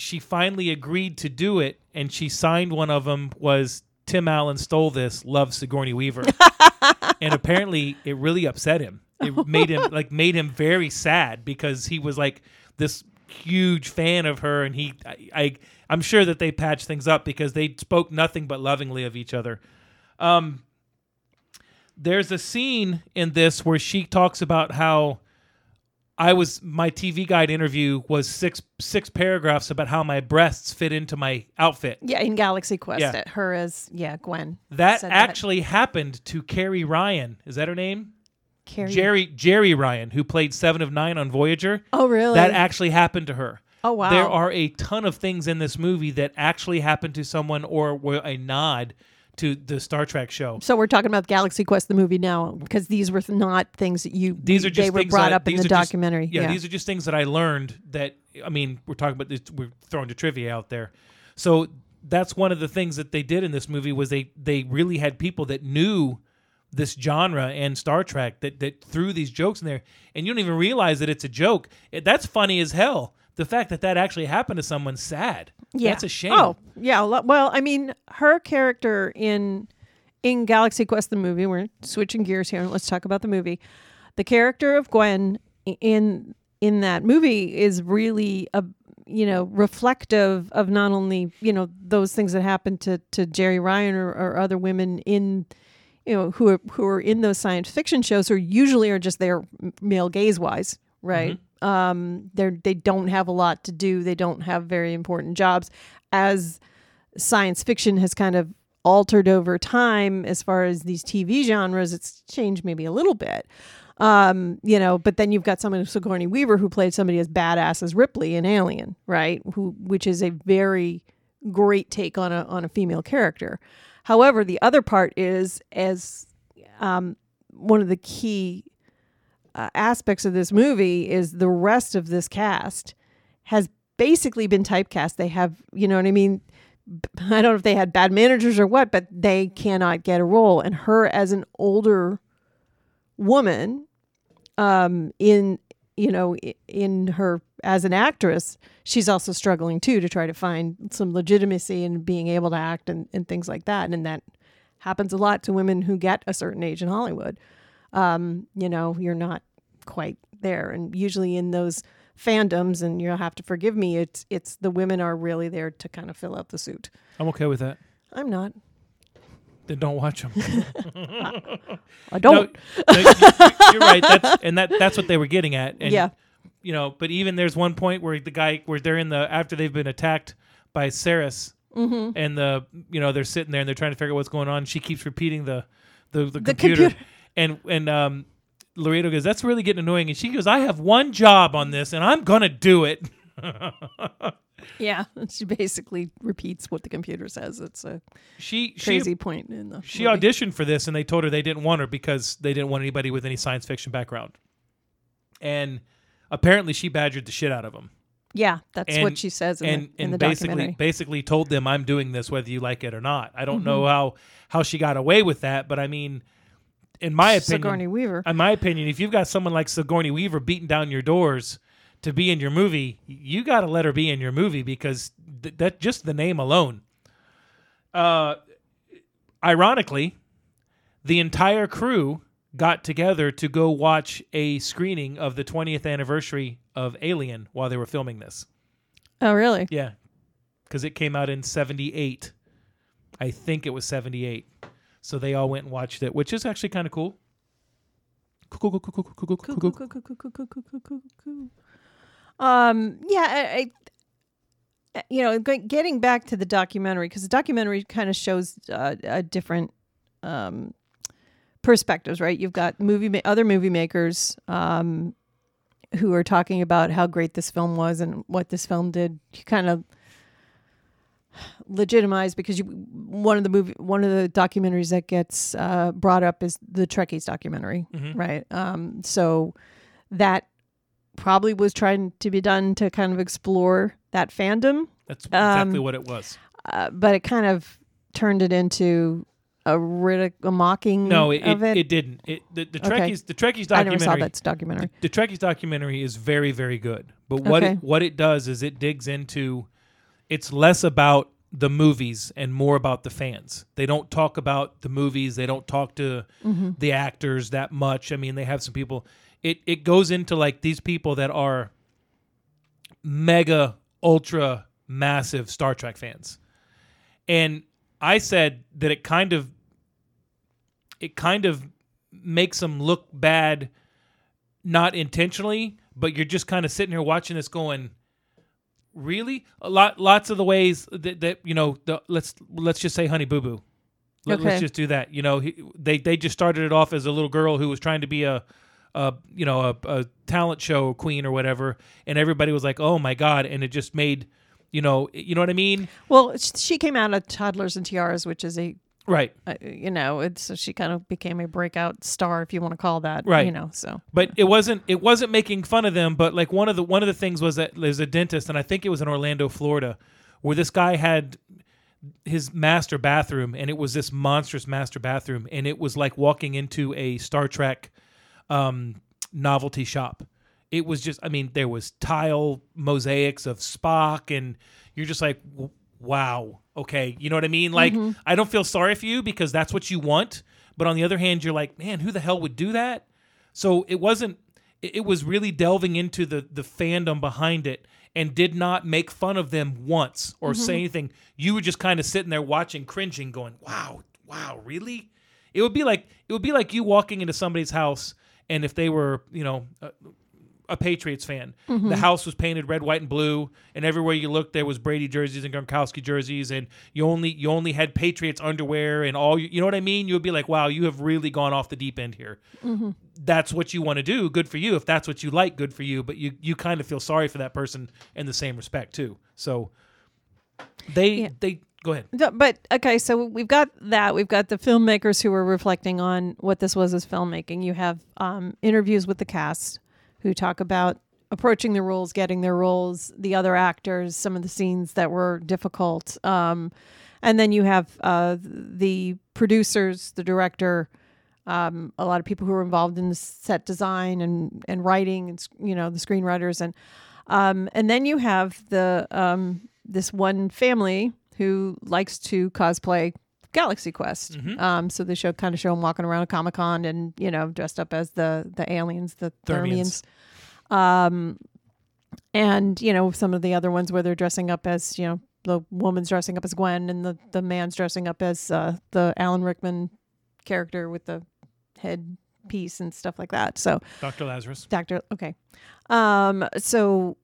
she finally agreed to do it, and she signed one of them was Tim Allen stole this, love Sigourney Weaver, and apparently it really upset him. It made him like made him very sad because he was like this huge fan of her, and he I, I I'm sure that they patched things up because they spoke nothing but lovingly of each other. Um, there's a scene in this where she talks about how I was my TV guide interview was six six paragraphs about how my breasts fit into my outfit. Yeah, in Galaxy Quest, Yeah. it, her as yeah Gwen. That actually happened to Carrie Ryan. Is that her name? Carrie. Jerry Jeri Ryan, who played Seven of Nine on Voyager. Oh really? That actually happened to her. oh wow. There are a ton of things in this movie that actually happened to someone or were a nod to the Star Trek show. so we're talking about Galaxy Quest the movie now because these were not things that you These are just they were things brought that- up in the are just- yeah, yeah. these are just things that I learned that I mean, we're talking about this we're throwing the trivia out there. So that's one of the things that they did in this movie was they they really had people that knew this genre and Star Trek that that threw these jokes in there and you don't even realize that it's a joke. That's funny as hell. The fact that that actually happened to someone's sad. Yeah. That's a oh, shame. Oh, yeah. Well, I mean, her character in in Galaxy Quest the movie. We're switching gears here. and Let's talk about the movie. The character of Gwen in in that movie is really a you know reflective of not only you know those things that happened to to Jeri Ryan or, or other women in you know who are who are in those science fiction shows who usually are just there male gaze wise right mm-hmm. Um they're they don't have a lot to do. They don't have very important jobs. As science fiction has kind of altered over time as far as these TV genres it's changed maybe a little bit. Um you know but then you've got someone Sigourney Weaver who played somebody as badass as Ripley in Alien right? Who which is a very great take on a on a female character. However the other part is as um one of the key uh, aspects of this movie is the rest of this cast has basically been typecast. They have, you know what I mean? I don't know if they had bad managers or what, but they cannot get a role. And her as an older woman, um, in you know, in her as an actress, she's also struggling too to try to find some legitimacy in being able to act and, and things like that. And that happens a lot to women who get a certain age in Hollywood um, you know, you're not quite there. And usually in those fandoms, and you'll have to forgive me, it's it's the women are really there to kind of fill out the suit. I'm okay with that. I'm not. Then don't watch them. I don't. you're right. That's and that that's what they were getting at. And, Yeah. You know, but even there's one point where the guy where they're in the after they've been attacked by Sarris, Mm-hmm. and the you know they're sitting there and they're trying to figure out what's going on. She keeps repeating the the, the, The computer, computer. And and um. Laredo goes, "That's really getting annoying," and she goes, "I have one job on this, and I'm gonna do it." Yeah. She basically repeats what the computer says. It's a She crazy she point in the she movie. auditioned for this, and they told her they didn't want her because they didn't want anybody with any science fiction background. And apparently, she badgered the shit out of them. Yeah, that's and- what she says in and the, and the basically basically told them I'm doing this whether you like it or not. I don't Mm-hmm. know how how she got away with that, but I mean, in my opinion, Sigourney Weaver. in my opinion, if you've got someone like Sigourney Weaver beating down your doors to be in your movie, you got to let her be in your movie because th- that just the name alone. Uh, ironically, the entire crew got together to go watch a screening of the 20th anniversary of Alien while they were filming this. Oh, really? Yeah, because it came out in '78. I think it was '78. So they all went and watched it, which is actually kind of cool. Um, yeah, I, I, you know, getting back to the documentary because the documentary kind of shows uh, a different um, perspectives, right? You've got movie ma- other movie makers um, who are talking about how great this film was and what this film did. You kind of legitimize because you one of the movie one of the documentaries that gets uh, brought up is the Trekkies documentary, Mhm. right? Um, so that probably was trying to be done to kind of explore that fandom, That's exactly Um, what it was. uh, but it kind of turned it into a ridic- a mocking No, it, of it, it. it didn't. It the, the Okay. Trekkies the Trekkies documentary. I never saw that documentary. The Trekkies documentary is very very good. But what Okay. it what it does is it digs into it's less about the movies and more about the fans. They don't talk about the movies, they don't talk to Mm-hmm. the actors that much. I mean, they have some people it it goes into like these people that are mega ultra massive Star Trek fans. And I said that it kind of it kind of makes them look bad not intentionally, but you're just kind of sitting here watching this, going, really? A lot, lots of the ways that, that you know. The, let's let's just say Honey Boo Boo. Let, Okay. us just do that. You know, he, they they just started it off as a little girl who was trying to be a, a you know, a, a talent show queen or whatever, and everybody was like, "Oh my god!" And it just made, you know, you know what I mean? Well, she came out of Toddlers and Tiaras, which is a, Right. uh, you know, it's so she kind of became a breakout star, if you want to call that, Right. You know, so but it wasn't it wasn't making fun of them but like one of the one of the things was that there's a dentist and i think it was in orlando florida where this guy had his master bathroom and it was this monstrous master bathroom and it was like walking into a star trek um, novelty shop it was just i mean there was tile mosaics of spock and you're just like w- wow okay you know what i mean like mm-hmm. i don't feel sorry for you because that's what you want but on the other hand you're like man who the hell would do that so it wasn't. It was really delving into the the fandom behind it, and did not make fun of them once or say mm-hmm. anything. You were just kind of sitting there watching, cringing, going, "Wow, wow, really?" It would be like it would be like you walking into somebody's house, and if they were, you know. A, a Patriots fan. The house was painted red, white, and blue, and everywhere you looked, there was Brady jerseys and Gronkowski jerseys, and you only you only had Patriots underwear and all. You, you know what I mean? You would be like, "Wow, you have really gone off the deep end here." that's what you want to do good for you if that's what you like good for you but you you kind of feel sorry for that person in the same respect too so they Yeah. they go ahead But okay, so we've got that. We've got the filmmakers who are reflecting on what this was as filmmaking. You have um, interviews with the cast who talk about approaching the roles, getting their roles, the other actors, some of the scenes that were difficult. Um, and then you have uh, the producers, the director, um, a lot of people who are involved in the set design and, and writing, and you know the screenwriters, and um, and then you have the um, this one family who likes to cosplay Galaxy Quest. Um, so they show kind of show them walking around a Comic Con and you know dressed up as the the aliens, the Thermians. Thermians. Um, and you know some of the other ones where they're dressing up as you know the woman's dressing up as Gwen and the the man's dressing up as uh, the Alan Rickman character with the head piece and stuff like that. So dr lazarus Doctor. Okay. Um, so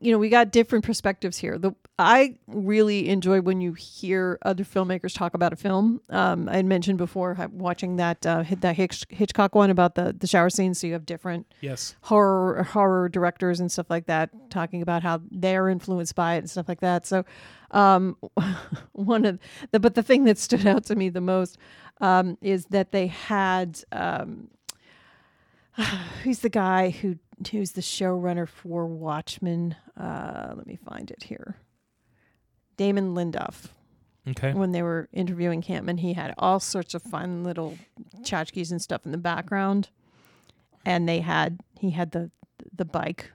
you know, we got different perspectives here. The I really enjoy when you hear other filmmakers talk about a film. Um, I had mentioned before watching that uh, hit that Hitch- Hitchcock one about the the shower scene. So you have different yes horror horror directors and stuff like that talking about how they're influenced by it and stuff like that. So um one of the but the thing that stood out to me the most um is that they had um who's the guy who who's the showrunner for Watchmen? Uh let me find it here. Damon Lindelof okay when they were interviewing him, and he had all sorts of fun little tchotchkes and stuff in the background. And they had he had the the bike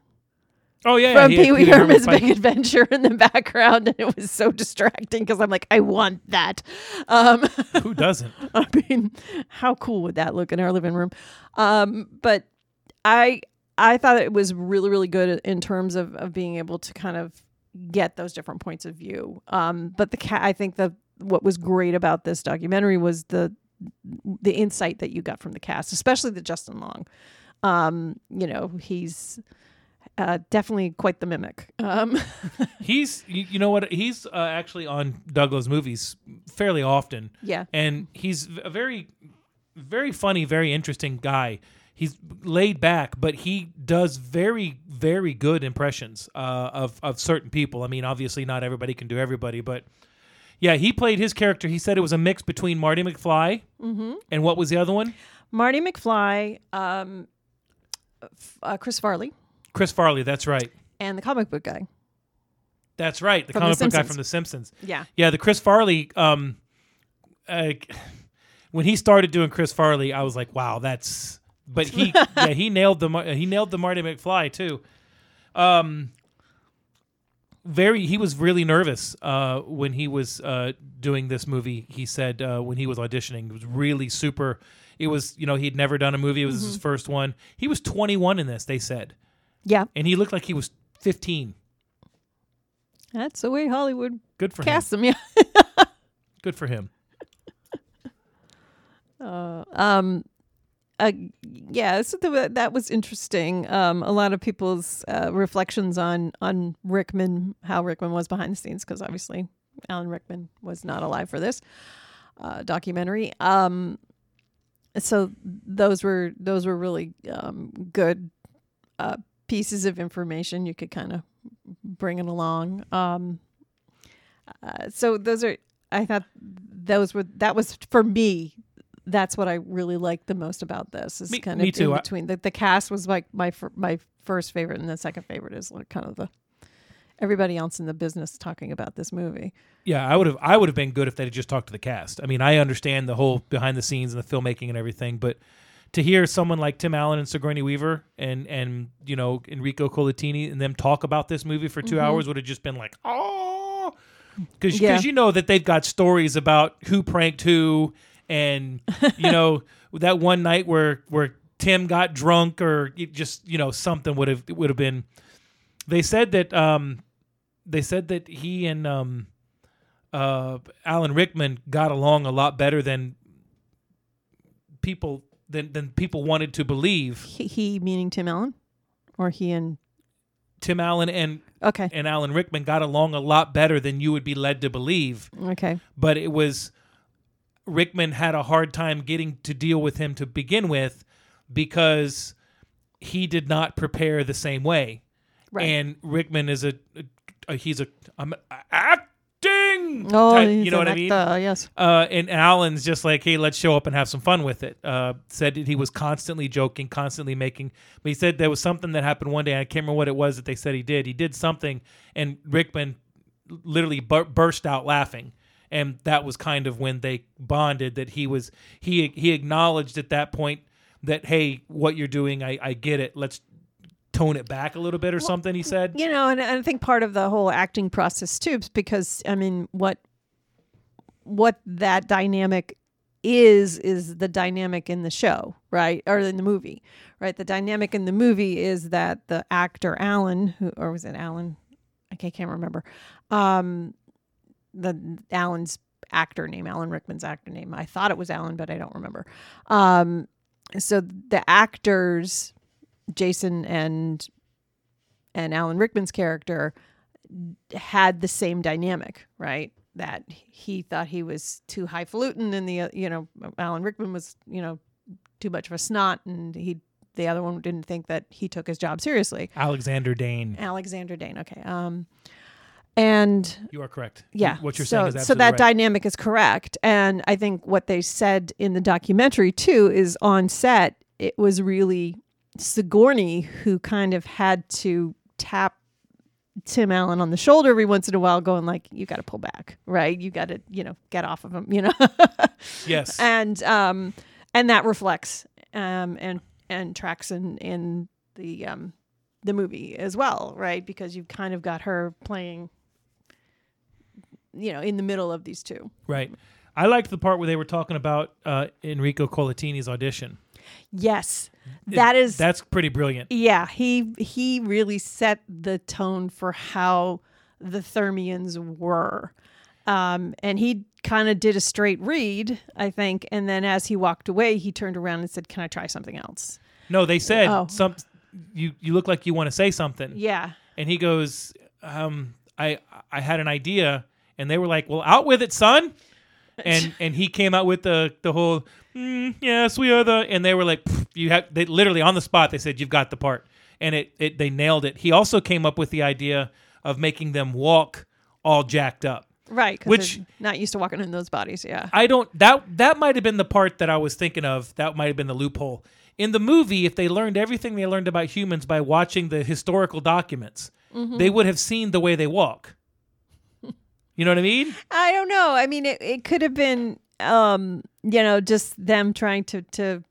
oh yeah from had Pee Wee Herman's Herman's Big Adventure in the background, and it was so distracting because I'm like, I want that. Um, who doesn't I mean, how cool would that look in our living room? Um, but I I thought it was really really good in terms of of being able to kind of get those different points of view. Um, but the cat, I think the what was great about this documentary was the the insight that you got from the cast, especially the Justin Long. Um, you know, he's uh, definitely quite the mimic. Um, he's you, know what? He's uh, actually on Doug Loves Movies fairly often. Yeah, and he's a very very funny very interesting guy. He's laid back but he does very very good impressions uh, of of certain people. I mean obviously not everybody can do everybody but yeah he played his character. He said it was a mix between marty mcfly and what was the other one? Marty McFly, um, uh, Chris Farley, chris farley that's right and the comic book guy. that's right the From The comic book guy from the simpsons Yeah. Yeah, the Chris Farley. Um, uh, when he started doing Chris Farley, I was like, wow, that's. But he, yeah, he nailed the he nailed the Marty McFly too. Um, very, he was really nervous uh, when he was uh, doing this movie. He said uh, when he was auditioning, it was really super. It was, you know, he'd never done a movie. It was his first one. He was 21 in this. They said, Yeah. and he looked like he was 15. That's the way Hollywood Good for him. casts them. Yeah. Good for him. Um, uh, yeah, so the, that was interesting. Um, a lot of people's uh, reflections on on Rickman, how Rickman was behind the scenes, because obviously Alan Rickman was not alive for this uh, documentary. Um, so those were those were really um, good uh, pieces of information you could kind of bring it along. Um, uh, so those are I thought those were that was for me. That's what I really liked the most about this. Is Me- kind me of too. in I- between the the cast was like my fir- my first favorite, and the second favorite is like kind of the everybody else in the business talking about this movie. Yeah, I would have. I would have been good if they had just talked to the cast. I mean, I understand the whole behind the scenes and the filmmaking and everything, but to hear someone like Tim Allen and Sigourney Weaver and and you know Enrico Colantoni and them talk about this movie for 2 hours would have just been like, oh, because Yeah. you know that they've got stories about who pranked who, and you know that one night where where Tim got drunk or it just you know something would have would have been. They said that um, they said that he and um, uh, Alan Rickman got along a lot better than people than than people wanted to believe. He, he meaning Tim Allen, or he and Tim Allen and okay, and Alan Rickman got along a lot better than you would be led to believe. okay, But it was Rickman had a hard time getting to deal with him to begin with because he did not prepare the same way. right. And Rickman is a, a he's a I'm oh, type, you know what I mean? actor, yes. Uh, and Alan's just like, hey, let's show up and have some fun with it. Uh, said that he was constantly joking, constantly making. But he said there was something that happened one day. And I can't remember what it was that they said he did. He did something, and Rickman literally bur- burst out laughing. And that was kind of when they bonded. That he was he he acknowledged at that point that hey, what you're doing, I I get it. Let's tone it back a little bit or something. He said. You know, and, and I think part of the whole acting process too, is because I mean, what what that dynamic is is the dynamic in the show, right, or in the movie, right? The dynamic in the movie is that the actor Alan, who or was it Alan? I can't, can't remember. Um, the Alan's actor name, Alan Rickman's actor name. I thought it was Alan, but I don't remember. Um, so the actors, Jason and and Alan Rickman's character had the same dynamic, right? That he thought he was too highfalutin, and the you know Alan Rickman was you know too much of a snot, and he the other one didn't think that he took his job seriously. Alexander Dane, Alexander Dane, okay, um, and you are correct. yeah. what you're so, saying is so that right. dynamic is correct, and I think what they said in the documentary too is on set it was really Sigourney who kind of had to tap Tim Allen on the shoulder every once in a while, going like, "You got to pull back, right? You got to, you know, get off of him, you know." yes. and um, and that reflects um and and tracks in in the um the movie as well, right? Because you've kind of got her playing, you know, in the middle of these two. Right. I liked the part where they were talking about uh, Enrico Colantoni's audition. Yes, that is That's pretty brilliant. yeah. He he really set the tone for how the Thermians were, um, and he kind of did a straight read, I think, and then as he walked away, he turned around and said, "Can I try something else?" No, they said Oh. some. You you look like you want to say something, Yeah. and he goes, um, "I I had an idea," and they were like, "Well, out with it, son." And and he came out with the the whole, mm, "Yes, we are the," and they were like, "You have." They literally on the spot. They said, "You've got the part," and it it they nailed it. He also came up with the idea of making them walk all jacked up. Right, Which- not used to walking in those bodies. Yeah, I don't that that might have been the part that I was thinking of. That might have been the loophole. In the movie, if they learned everything they learned about humans by watching the historical documents, they would have seen the way they walk. You know what I mean? I don't know. I mean, it, it could have been, um, you know, just them trying to to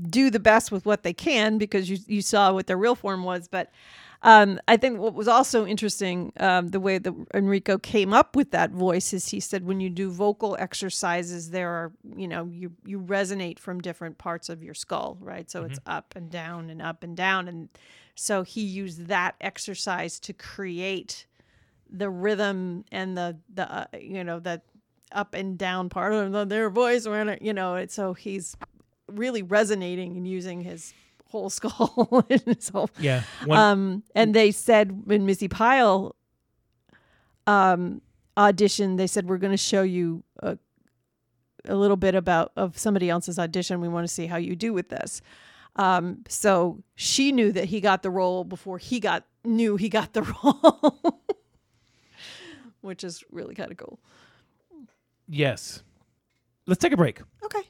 do the best with what they can because you you saw what their real form was. But um, I think what was also interesting, um, the way that Enrico came up with that voice is he said when you do vocal exercises, there are you know you you resonate from different parts of your skull, right? So it's up and down and up and down, and so he used that exercise to create the rhythm and the the uh, you know the up and down part of their voice, or you know, it's so he's really resonating and using his whole skull and his whole Yeah. One, um, and they said when Missi Pyle um, auditioned, they said we're going to show you a, a little bit about of somebody else's audition. We want to see how you do with this. Um, so she knew that he got the role before he got knew he got the role, which is really kind of cool. yes. Let's take a break. Okay.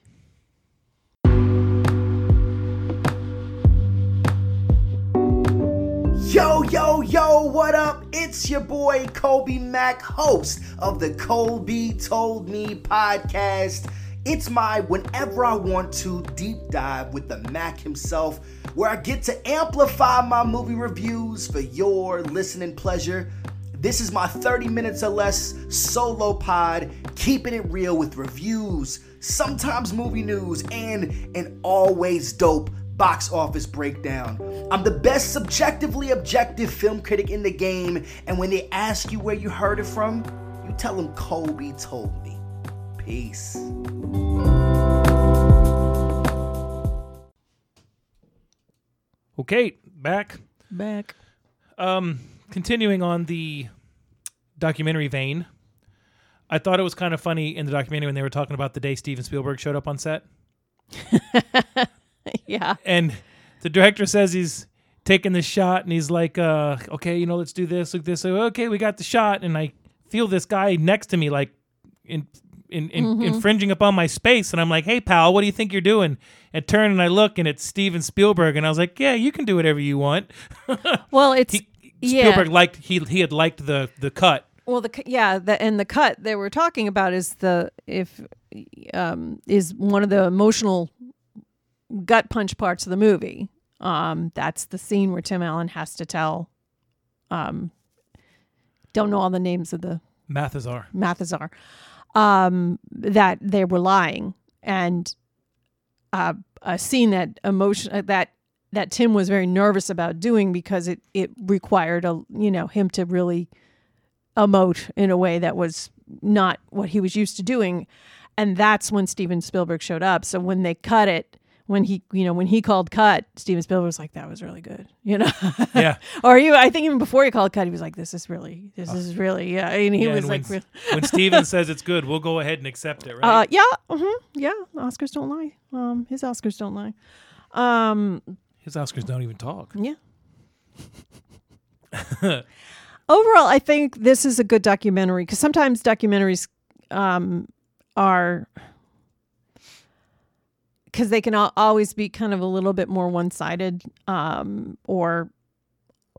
Yo, yo, yo, what up? It's your boy Kobe Mack, host of the Colby Told Me podcast. It's my whenever I want to deep dive with the Mac himself, where I get to amplify my movie reviews for your listening pleasure. This is my 30 minutes or less solo pod, keeping it real with reviews, sometimes movie news, and an always dope box office breakdown. I'm the best subjectively objective film critic in the game, and when they ask you where you heard it from, you tell them Kobe told me. Peace. Okay, back. Back. Um, continuing on the documentary vein, I thought it was kind of funny in the documentary when they were talking about the day Steven Spielberg showed up on set, Yeah. and the director says he's taking the shot, and he's like, uh, "Okay, you know, let's do this, look this. So, okay, we got the shot, and I feel this guy next to me like in, in, in infringing upon my space, and I'm like, "Hey, pal, what do you think you're doing?" And turn and I look, and it's Steven Spielberg, and I was like, "Yeah, you can do whatever you want." Well, it's he, yeah. Spielberg liked he he had liked the the cut. Well, the yeah, the and the cut they were talking about is the if um is one of the emotional gut punch parts of the movie. Um, that's the scene where Tim Allen has to tell. Um, don't know all the names of the Mathesar. Mathesar, um, that they were lying, and uh, a scene that emotion uh, that that Tim was very nervous about doing because it it required a you know him to really emote in a way that was not what he was used to doing, and that's when Steven Spielberg showed up. So when they cut it. When he, you know, when he called cut, Steven Spielberg was like, "That was really good," you know. Yeah. or you, I think even before he called cut, he was like, "This is really, this is really, yeah." And he Yeah, was and like, when, when Steven says it's good, we'll go ahead and accept it, right? uh, yeah, hmm yeah. Oscars don't lie. Um, his Oscars don't lie. Um, His Oscars don't even talk. yeah. Overall, I think this is a good documentary because sometimes documentaries um, are because they can al- always be kind of a little bit more one-sided um, or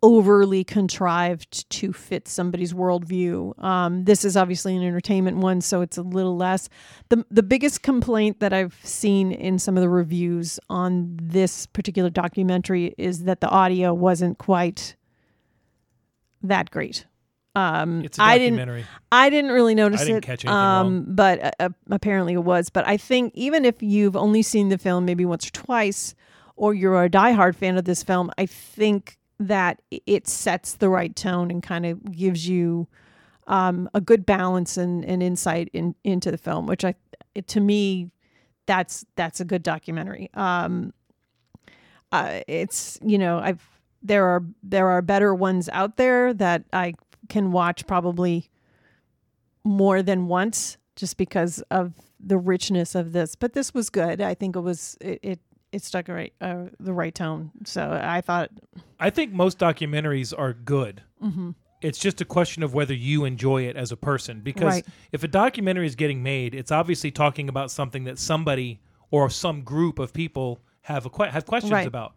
overly contrived to fit somebody's worldview. Um, this is obviously an entertainment one, so it's a little less. the The biggest complaint that I've seen in some of the reviews on this particular documentary is that the audio wasn't quite that great. Um, It's a I didn't. I didn't really notice I didn't it. catch anything um, but uh, uh, apparently it was. But I think even if you've only seen the film maybe once or twice, or you're a diehard fan of this film, I think that it sets the right tone and kind of gives you um, a good balance and, and insight in, into the film, which I, it, to me, that's that's a good documentary. Um, uh, it's you know I've there are there are better ones out there that I can watch probably more than once just because of the richness of this. But this was good. I think it was it it, it struck a right uh, the right tone. So I thought I think most documentaries are good. Mm-hmm. It's just a question of whether you enjoy it as a person. Because Right. if a documentary is getting made, it's obviously talking about something that somebody or some group of people have a que- have questions Right. about.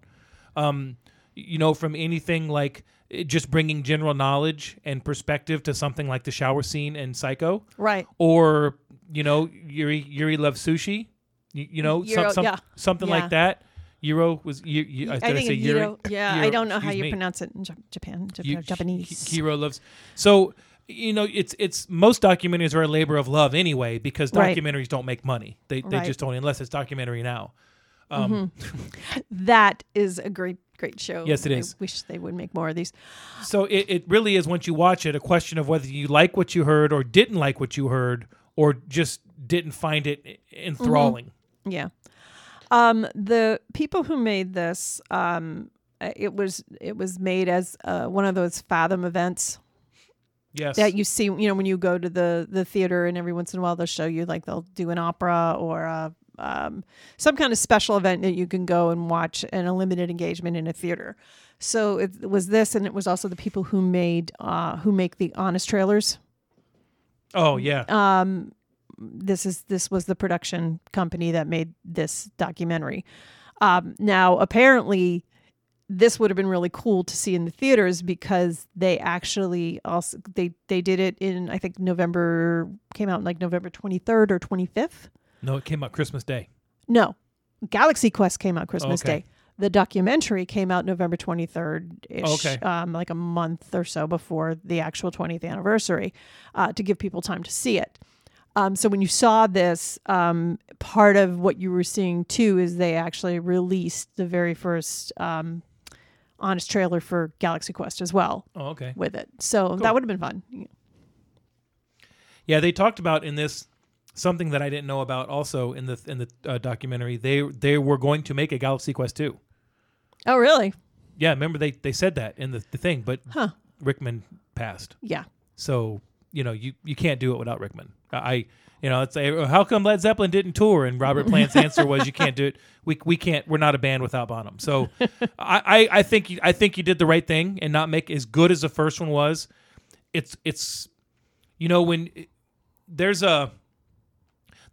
Um, you know, from anything like eh, just bringing general knowledge and perspective to something like the shower scene in Psycho, right. or you know, Yuri Yuri loves sushi. You, you know, Euro, some- yeah. something Yeah. like that. Euro was you, you, did I, think say it's Yuri? Euro- Yeah, I don't know how you me. pronounce it in Jap- Japan, You- Japanese. He- Hero loves. So you know, it's it's most documentaries are a labor of love anyway because Right. documentaries don't make money. They they Right. just don't unless it's documentary now. Um, mm-hmm. that is a great great show. Yes, it is. I wish they would make more of these. So it, it really is once you watch it a question of whether you like what you heard or didn't like what you heard or just didn't find it mm-hmm. enthralling. Yeah. Um, the people who made this, um, it was it was made as uh, one of those Fathom events Yes. that you see. You know, when you go to the the theater, and every once in a while they'll show you like they'll do an opera or a, um, some kind of special event that you can go and watch in a limited engagement in a theater. So it was this, and it was also the people who made uh, who make the honest trailers. oh yeah. Um, this is this was the production company that made this documentary. Um, now, apparently, this would have been really cool to see in the theaters because they actually also they they did it in I think November came out in like November twenty third or twenty fifth. no, it came out Christmas Day. No, Galaxy Quest came out Christmas Okay. Day. The documentary came out November 23rd ish, Okay. um, like a month or so before the actual 20th anniversary, uh, to give people time to see it. Um, so when you saw this, um, part of what you were seeing too is they actually released the very first um, honest trailer for Galaxy Quest as well Oh okay. with it. So that would have been fun. Yeah, they talked about in this something that I didn't know about also in the in the uh, documentary. They they were going to make a Galaxy Quest 2. Oh, really? Yeah, remember they they said that in the, the thing, but Huh. Rickman passed. Yeah. So, you know, you you can't do it without Rickman. I you know, it's a, how come Led Zeppelin didn't tour? And Robert Plant's answer was, "You can't do it. We, we can't. We're not a band without Bonham." So, I, I, I think you, I think you did the right thing and not make as good as the first one was. It's it's, you know, when eh, there's a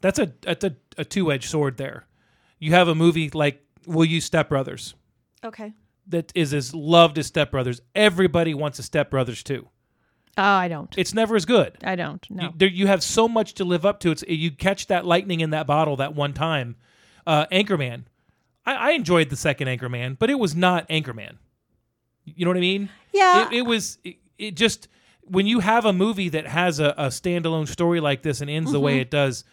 that's a that's a, a two edged sword there. You have a movie like we'll You Step Brothers Okay. that is as loved as Step Brothers. Everybody wants a Step Brothers too. Oh, I don't. It's never as good. I don't. No. You, there, you have so much to live up to. It's you catch that lightning in that bottle that one time. Uh, Anchorman, I, I enjoyed the second Anchorman, but it was not Anchorman. You know what I mean? Yeah. It, it was. It, it just when you have a movie that has a, a standalone story like this and ends the way it does.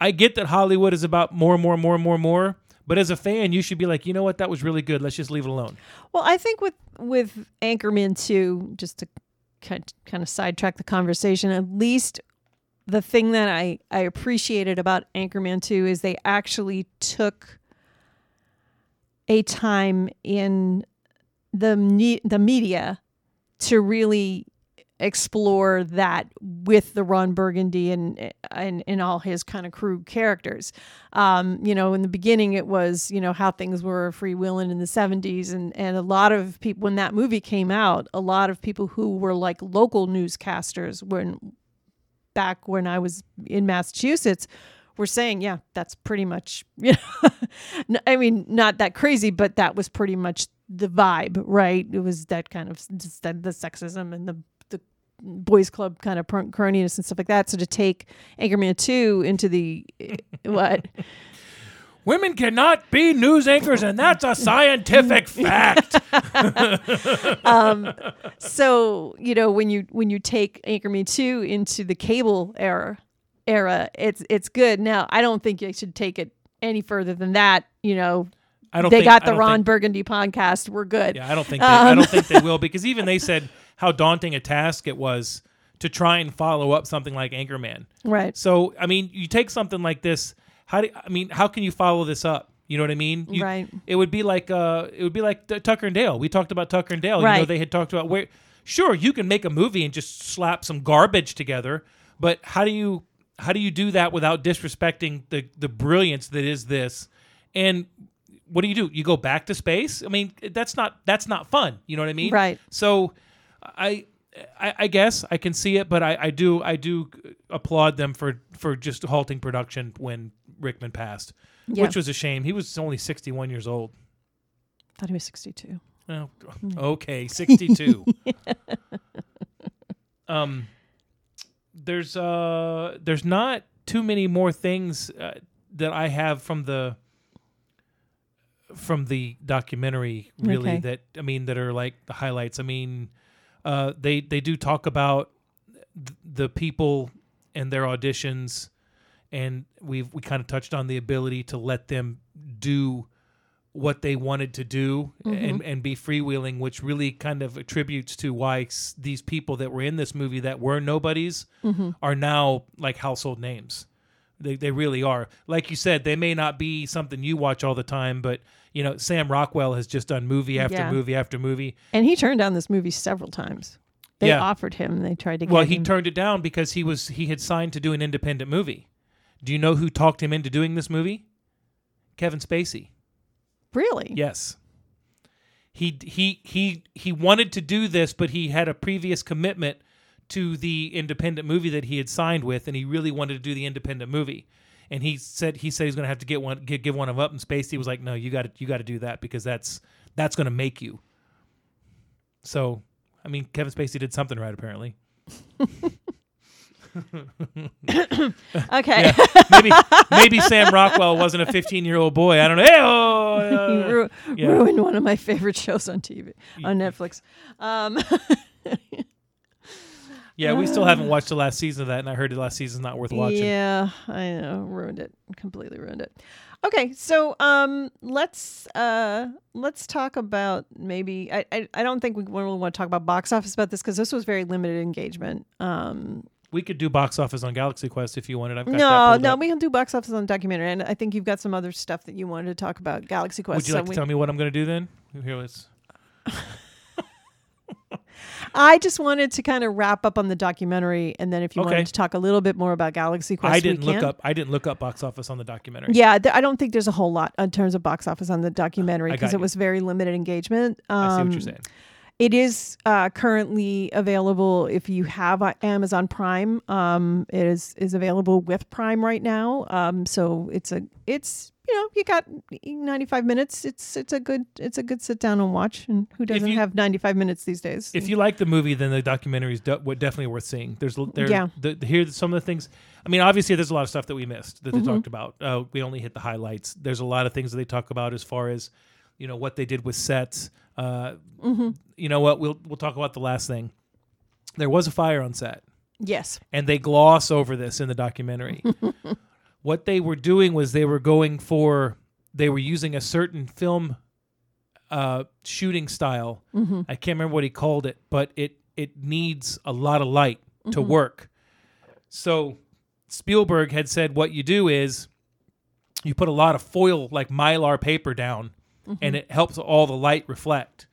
I get that Hollywood is about more, more, more, more, more. But as a fan, you should be like, you know what, that was really good. Let's just leave it alone. Well, I think with with Anchorman 2, just to kind of sidetrack the conversation, at least the thing that I I appreciated about Anchorman 2 is they actually took a time in the the media to really explore that with the Ron Burgundy and and, and all his kind of crew characters. Um, you know, in the beginning it was, you know, how things were freewheeling in the 70s and and a lot of people when that movie came out, a lot of people who were like local newscasters when back when I was in Massachusetts were saying, yeah, that's pretty much, you know, I mean, not that crazy, but that was pretty much the vibe, right? It was that kind of the sexism and the boys club kind of pr- cronyiness and stuff like that. So to take Anchorman two into the what? Women cannot be news anchors, and that's a scientific fact. so you know when you when you take Anchorman two into the cable era era, it's it's good. Now I don't think you should take it any further than that. You know, I don't. they think, got the Ron think- Burgundy podcast. We're good. Yeah, I don't think they, I Um, don't think they will because even they said how daunting a task it was to try and follow up something like Anchorman. Right. So I mean, you take something like this. How do I mean? How can you follow this up? You know what I mean? You- Right. It would be like uh, it would be like Tucker and Dale. We talked about Tucker and Dale. Right. You know, they had talked about where. Sure, you can make a movie and just slap some garbage together, but how do you how do you do that without disrespecting the the brilliance that is this? And what do you do? You go back to space? I mean, that's not that's not fun. You know what I mean? Right. So, I, I, I guess I can see it, but I, I do I do applaud them for for just halting production when Rickman passed, Yeah. which was a shame. He was only sixty one years old. thought he was sixty two. Oh, okay, sixty two. um, there's uh there's not too many more things uh, that I have from the from the documentary really Okay. that I mean that are like the highlights. I mean, uh, they they do talk about th- the people and their auditions, and we've we kind of touched on the ability to let them do what they wanted to do Mm-hmm. and and be freewheeling, which really kind of attributes to why s- these people that were in this movie that were nobodies Mm-hmm. are now like household names. They they really are. Like you said, they may not be something you watch all the time, but you know, Sam Rockwell has just done movie after Yeah. movie after movie. And he turned down this movie several times. They Yeah. offered him. They tried to get Well, he him. turned it down because he was he had signed to do an independent movie. Do you know who talked him into doing this movie? Kevin Spacey. really? Yes. He he he he wanted to do this, but he had a previous commitment to the independent movie that he had signed with, and he really wanted to do the independent movie. And he said he said he's going to have to get one give, give one of up, and Spacey was like, "No, you got to you got to do that because that's that's going to make you." So, I mean, Kevin Spacey did something right, apparently. Okay. maybe maybe Sam Rockwell wasn't a 15 year old boy. I don't know. Hey, oh, He uh, ru- yeah. ruined one of my favorite shows on TV on Netflix. Um, yeah, we still haven't watched the last season of that, and I heard the last season's not worth watching. Yeah, I know, ruined it, completely ruined it. Okay, so um, let's uh, let's talk about maybe. I I, I don't think we really want to talk about box office about this because this was very limited engagement. Um, We could do box office on Galaxy Quest if you wanted. I've got no, no, up. we can do box office on documentary, and I think you've got some other stuff that you wanted to talk about Galaxy Quest. Would you so like to we- tell me what I'm going to do then? Here, let's. I just wanted to kind of wrap up on the documentary, and then if you Okay. wanted to talk a little bit more about Galaxy Quest, I didn't look up. I didn't look up box office on the documentary. Yeah, th- I don't think there's a whole lot in terms of box office on the documentary because it was very limited engagement. I see what Um, you're saying. It is uh, currently available if you have uh, Amazon Prime. Um, it is is available with Prime right now. Um, so it's a it's you know you got 95 minutes. It's it's a good it's a good sit down and watch. And who doesn't you- have 95 minutes these days? If you like the movie, then the documentary is de- definitely worth seeing. There's there, Yeah. the, here's some of the things. I mean, obviously, there's a lot of stuff that we missed that they Mm-hmm. talked about. Uh, we only hit the highlights. There's a lot of things that they talk about as far as you know what they did with sets. Uh, Mm-hmm. You know what? We'll we'll talk about the last thing. There was a fire on set. yes, and they gloss over this in the documentary. what they were doing was they were going for they were using a certain film uh, shooting style. Mm-hmm. I can't remember what he called it, but it it needs a lot of light to mm-hmm. work. So Spielberg had said what you do is you put a lot of foil like mylar paper down mm-hmm. and it helps all the light reflect.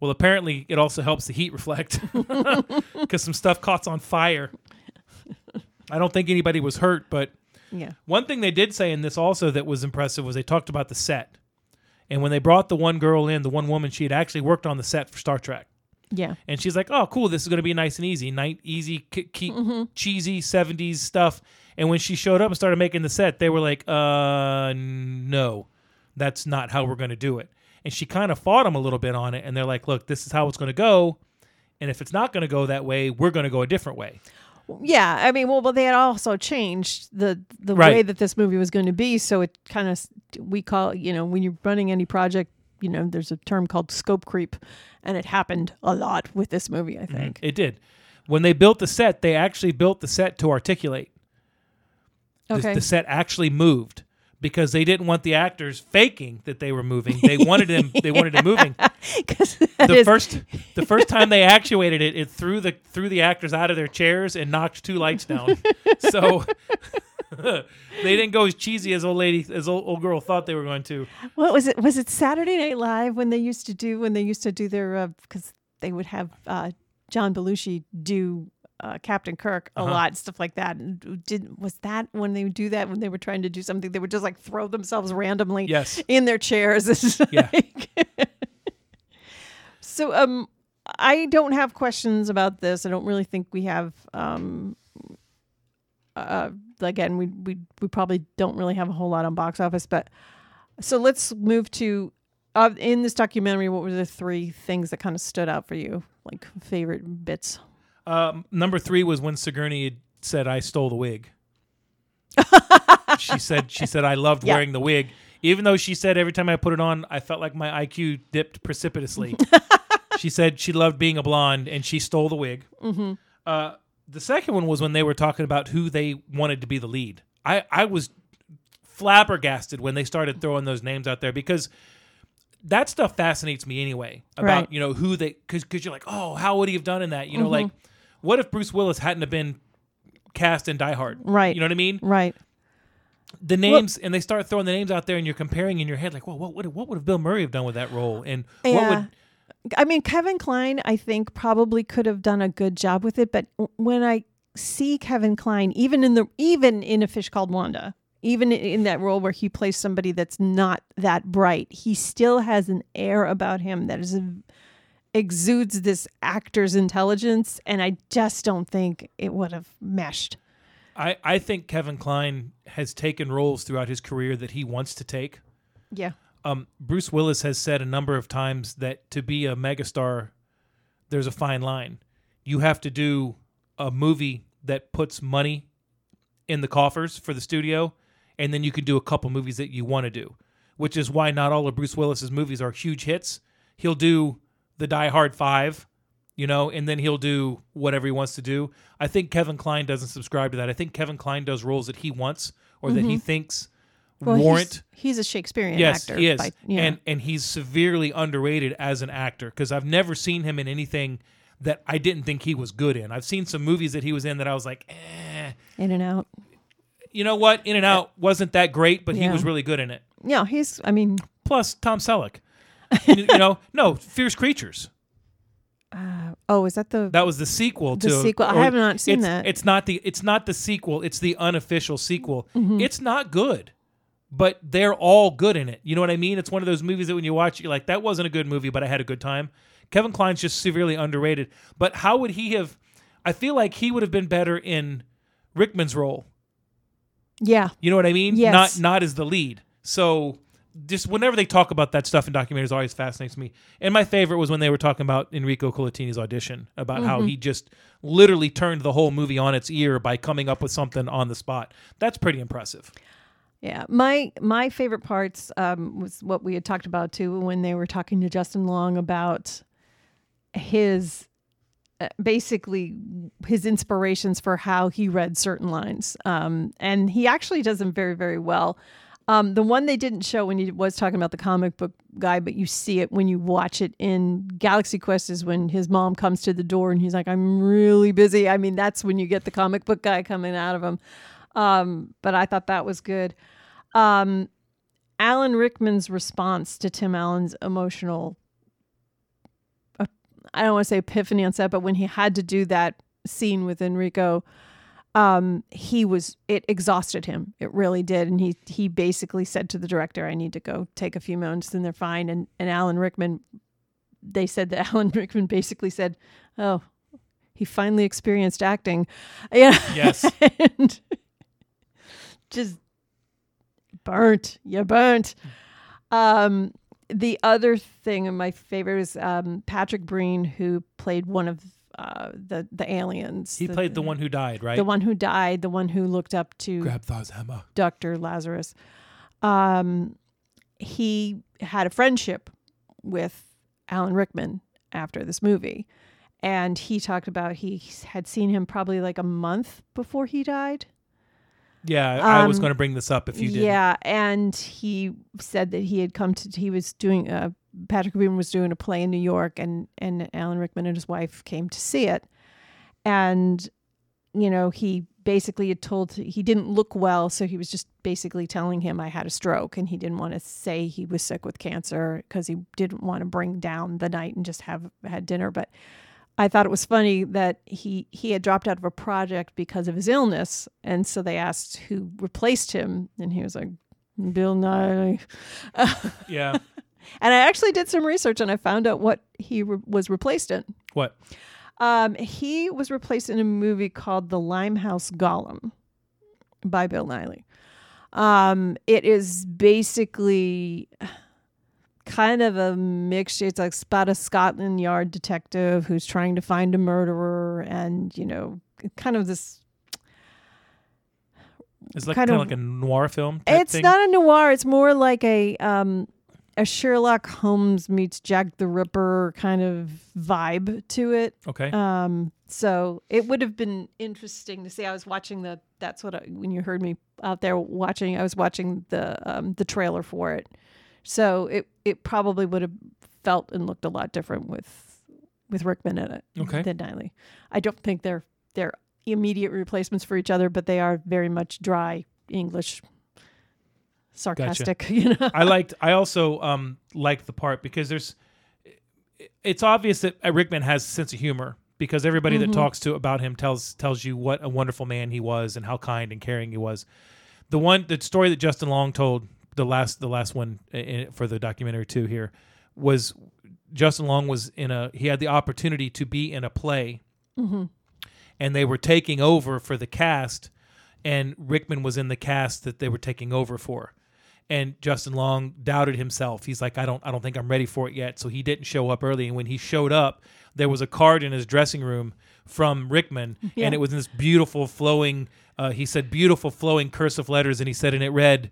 Well, apparently it also helps the heat reflect because some stuff caught on fire. I don't think anybody was hurt, but yeah, one thing they did say in this also that was impressive was they talked about the set. And when they brought the one girl in, the one woman, she had actually worked on the set for Star Trek. yeah. And she's like, "Oh, cool! This is going to be nice and easy, night easy, k- Mm-hmm. cheesy '70s stuff." And when she showed up and started making the set, they were like, "Uh, no, that's not how we're going to do it." And she kind of fought them a little bit on it, and they're like, "Look, this is how it's going to go, and if it's not going to go that way, we're going to go a different way." Yeah, I mean, well, but they had also changed the the way that this movie was going to be. So it kind of we call you know when you're running any project, you know, there's a term called scope creep, and it happened a lot with this movie. I mm-hmm. think. It did. When they built the set, they actually built the set to articulate. The, Okay. the set actually moved because they didn't want the actors faking that they were moving. They wanted them. They wanted it moving. The first the first time they actuated it, it threw the threw the actors out of their chairs and knocked two lights down. so they didn't go as cheesy as old lady as old, old girl thought they were going to. what was it? Was it Saturday Night Live when they used to do when they used to do their because they would have uh, John Belushi do. Uh, Captain Kirk a Uh-huh. lot stuff like that. And did was that when they would do that when they were trying to do something they would just like throw themselves randomly Yes. in their chairs. Yeah. like- so um I don't have questions about this. I don't really think we have um uh again we we we probably don't really have a whole lot on box office, but so let's move to uh, in this documentary what were the three things that kind of stood out for you like favorite bits Um, number three was when Sigourney said, "I stole the wig." she said, "She said I loved Yeah. wearing the wig." Even though she said every time I put it on, I felt like my IQ dipped precipitously. she said she loved being a blonde, and she stole the wig. Mm-hmm. Uh, the second one was when they were talking about who they wanted to be the lead. I I was flabbergasted when they started throwing those names out there because that stuff fascinates me anyway about Right. you know who they because because you're like oh how would he have done in that you know Mm-hmm. like what if Bruce Willis hadn't have been cast in Die Hard Right. you know what I mean Right. the names and they start throwing the names out there and you're comparing in your head like well what would what would have Bill Murray have done with that role and what Yeah. would I mean, Kevin Kline, I think probably could have done a good job with it, but when I see Kevin Kline, even in the even in a fish called Wanda, even in that role where he plays somebody that's not that bright, he still has an air about him that is exudes this actor's intelligence, and I just don't think it would have meshed. I I think Kevin Kline has taken roles throughout his career that he wants to take Yeah, um, Bruce Willis has said a number of times that to be a megastar, there's a fine line. You have to do a movie that puts money in the coffers for the studio, and then you can do a couple movies that you want to do, which is why not all of Bruce Willis's movies are huge hits. He'll do the Die Hard Five, you know, and then he'll do whatever he wants to do. I think Kevin Kline doesn't subscribe to that. I think Kevin Kline does roles that he wants or that he thinks well, warrant he's, he's a Shakespearean yes, actor. he is, by- yeah. and and he's severely underrated as an actor because I've never seen him in anything that I didn't think he was good in. I've seen some movies that he was in that I was like, eh. in and out. You know what? In and Out wasn't that great, but he was really good in it. Yeah, he's. I mean, Plus Tom Selleck. You, you know, no, Fierce Creatures. oh, is that the That was the sequel to The to sequel. I or have not seen it's, that. It's not the it's not the sequel, it's the unofficial sequel. Mm-hmm. It's not good. But they're all good in it. You know what I mean? It's one of those movies that when you watch, you're like, that wasn't a good movie, but I had a good time. Kevin Kline's just severely underrated. But how would he have? I feel like he would have been better in Rickman's role. yeah? You know what I mean? Yes. Not not as the lead. So just whenever they talk about that stuff in documentaries, always fascinates me. And my favorite was when they were talking about Enrico Colantoni's audition about how Mm-hmm. he just literally turned the whole movie on its ear by coming up with something on the spot. That's pretty impressive. Yeah, my my favorite parts um, was what we had talked about too when they were talking to Justin Long about his uh, basically his inspirations for how he read certain lines, um, and he actually does them very very well. Um, the one they didn't show when he was talking about the comic book guy, but you see it when you watch it in Galaxy Quest is when his mom comes to the door and he's like, "I'm really busy." I mean, that's when you get the comic book guy coming out of him. Um, but I thought that was good. Um, Alan Rickman's response to Tim Allen's emotional, uh, I don't want to say epiphany on set, but when he had to do that scene with Enrico, um, he was, it exhausted him. It really did. And he, he basically said to the director, I need to go take a few moments and they're fine. And, and Alan Rickman, they said that Alan Rickman basically said, Oh, he finally experienced acting. Yeah. Yes. and just burnt. You burnt. Um, the other thing, and my favorite is um, Patrick Breen, who played one of uh, the the aliens. He played the one who died, right? the one who died, the one who looked up to Grabthar's hammer. Dr. Lazarus. Um, he had a friendship with Alan Rickman after this movie. And he talked about he had seen him probably like a month before he died. Yeah, I was Um, going to bring this up if you did. Yeah, and he said that he had come to he was doing uh Patrick Breen was doing a play in New York and and Alan Rickman and his wife came to see it. And you know, he basically had told he didn't look well, so he was just basically telling him I had a stroke and he didn't want to say he was sick with cancer because he didn't want to bring down the night and just have had dinner, but I thought it was funny that he he had dropped out of a project because of his illness, and so they asked who replaced him, and he was like, "Bill Nye." Yeah. and I actually did some research, and I found out what he re- was replaced in. What? Um, he was replaced in a movie called The Limehouse Golem by Bill Nighy. Um, it is basically kind of a mixture. It's like about a Scotland Yard detective who's trying to find a murderer, and you know, kind of this. It's like Kind kind of of- like a noir film. Type It's thing. not a noir. It's more like a um, a Sherlock Holmes meets Jack the Ripper kind of vibe to it. Okay. Um, so it would have been interesting to see. I was watching the. That's what I, when you heard me out there watching. I was watching the um, the trailer for it So it it probably would have felt and looked a lot different with with Rickman in it Okay. than Nighy. I don't think they're they're immediate replacements for each other, but they are very much dry English, sarcastic. You know, I liked. I also um liked the part because there's. It's obvious that uh, Rickman has a sense of humor because everybody that talks to about him tells tells you what a wonderful man he was and how kind and caring he was. The one the story that Justin Long told the last the last one i- for the documentary too here was Justin Long was in a he had the opportunity to be in a play and they were taking over for the cast and Rickman was in the cast that they were taking over for and Justin Long doubted himself. He's like, I don't, I don't think I'm ready for it yet. So he didn't show up early. And when he showed up, there was a card in his dressing room from Rickman, Yeah. and it was in this beautiful flowing. Uh, he said beautiful flowing cursive letters, and he said, and it read,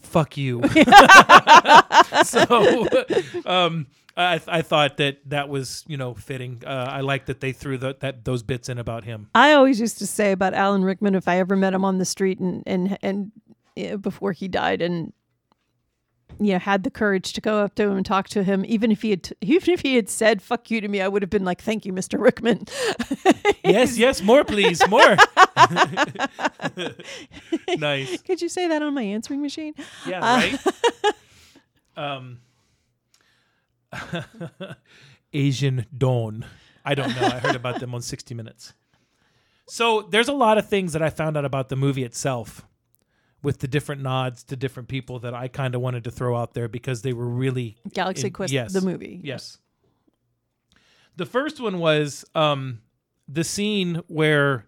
"Fuck you." so, um, I, I thought that that was you know fitting. Uh, I like that they threw the, that those bits in about him. I always used to say about Alan Rickman if I ever met him on the street and and and before he died and you know had the courage to go up to him and talk to him even if he had even if he had said fuck you to me I would have been like thank you Mr. Rickman. Yes, yes, more please, more. nice. Could you say that on my answering machine? Yeah, Uh, right. um, Asian Dawn. I don't know. I heard about them on 60 Minutes. So there's a lot of things that I found out about the movie itself with the different nods to different people that I kind of wanted to throw out there because they were really Galaxy in- Quest yes. the movie. Yes. The first one was um, the scene where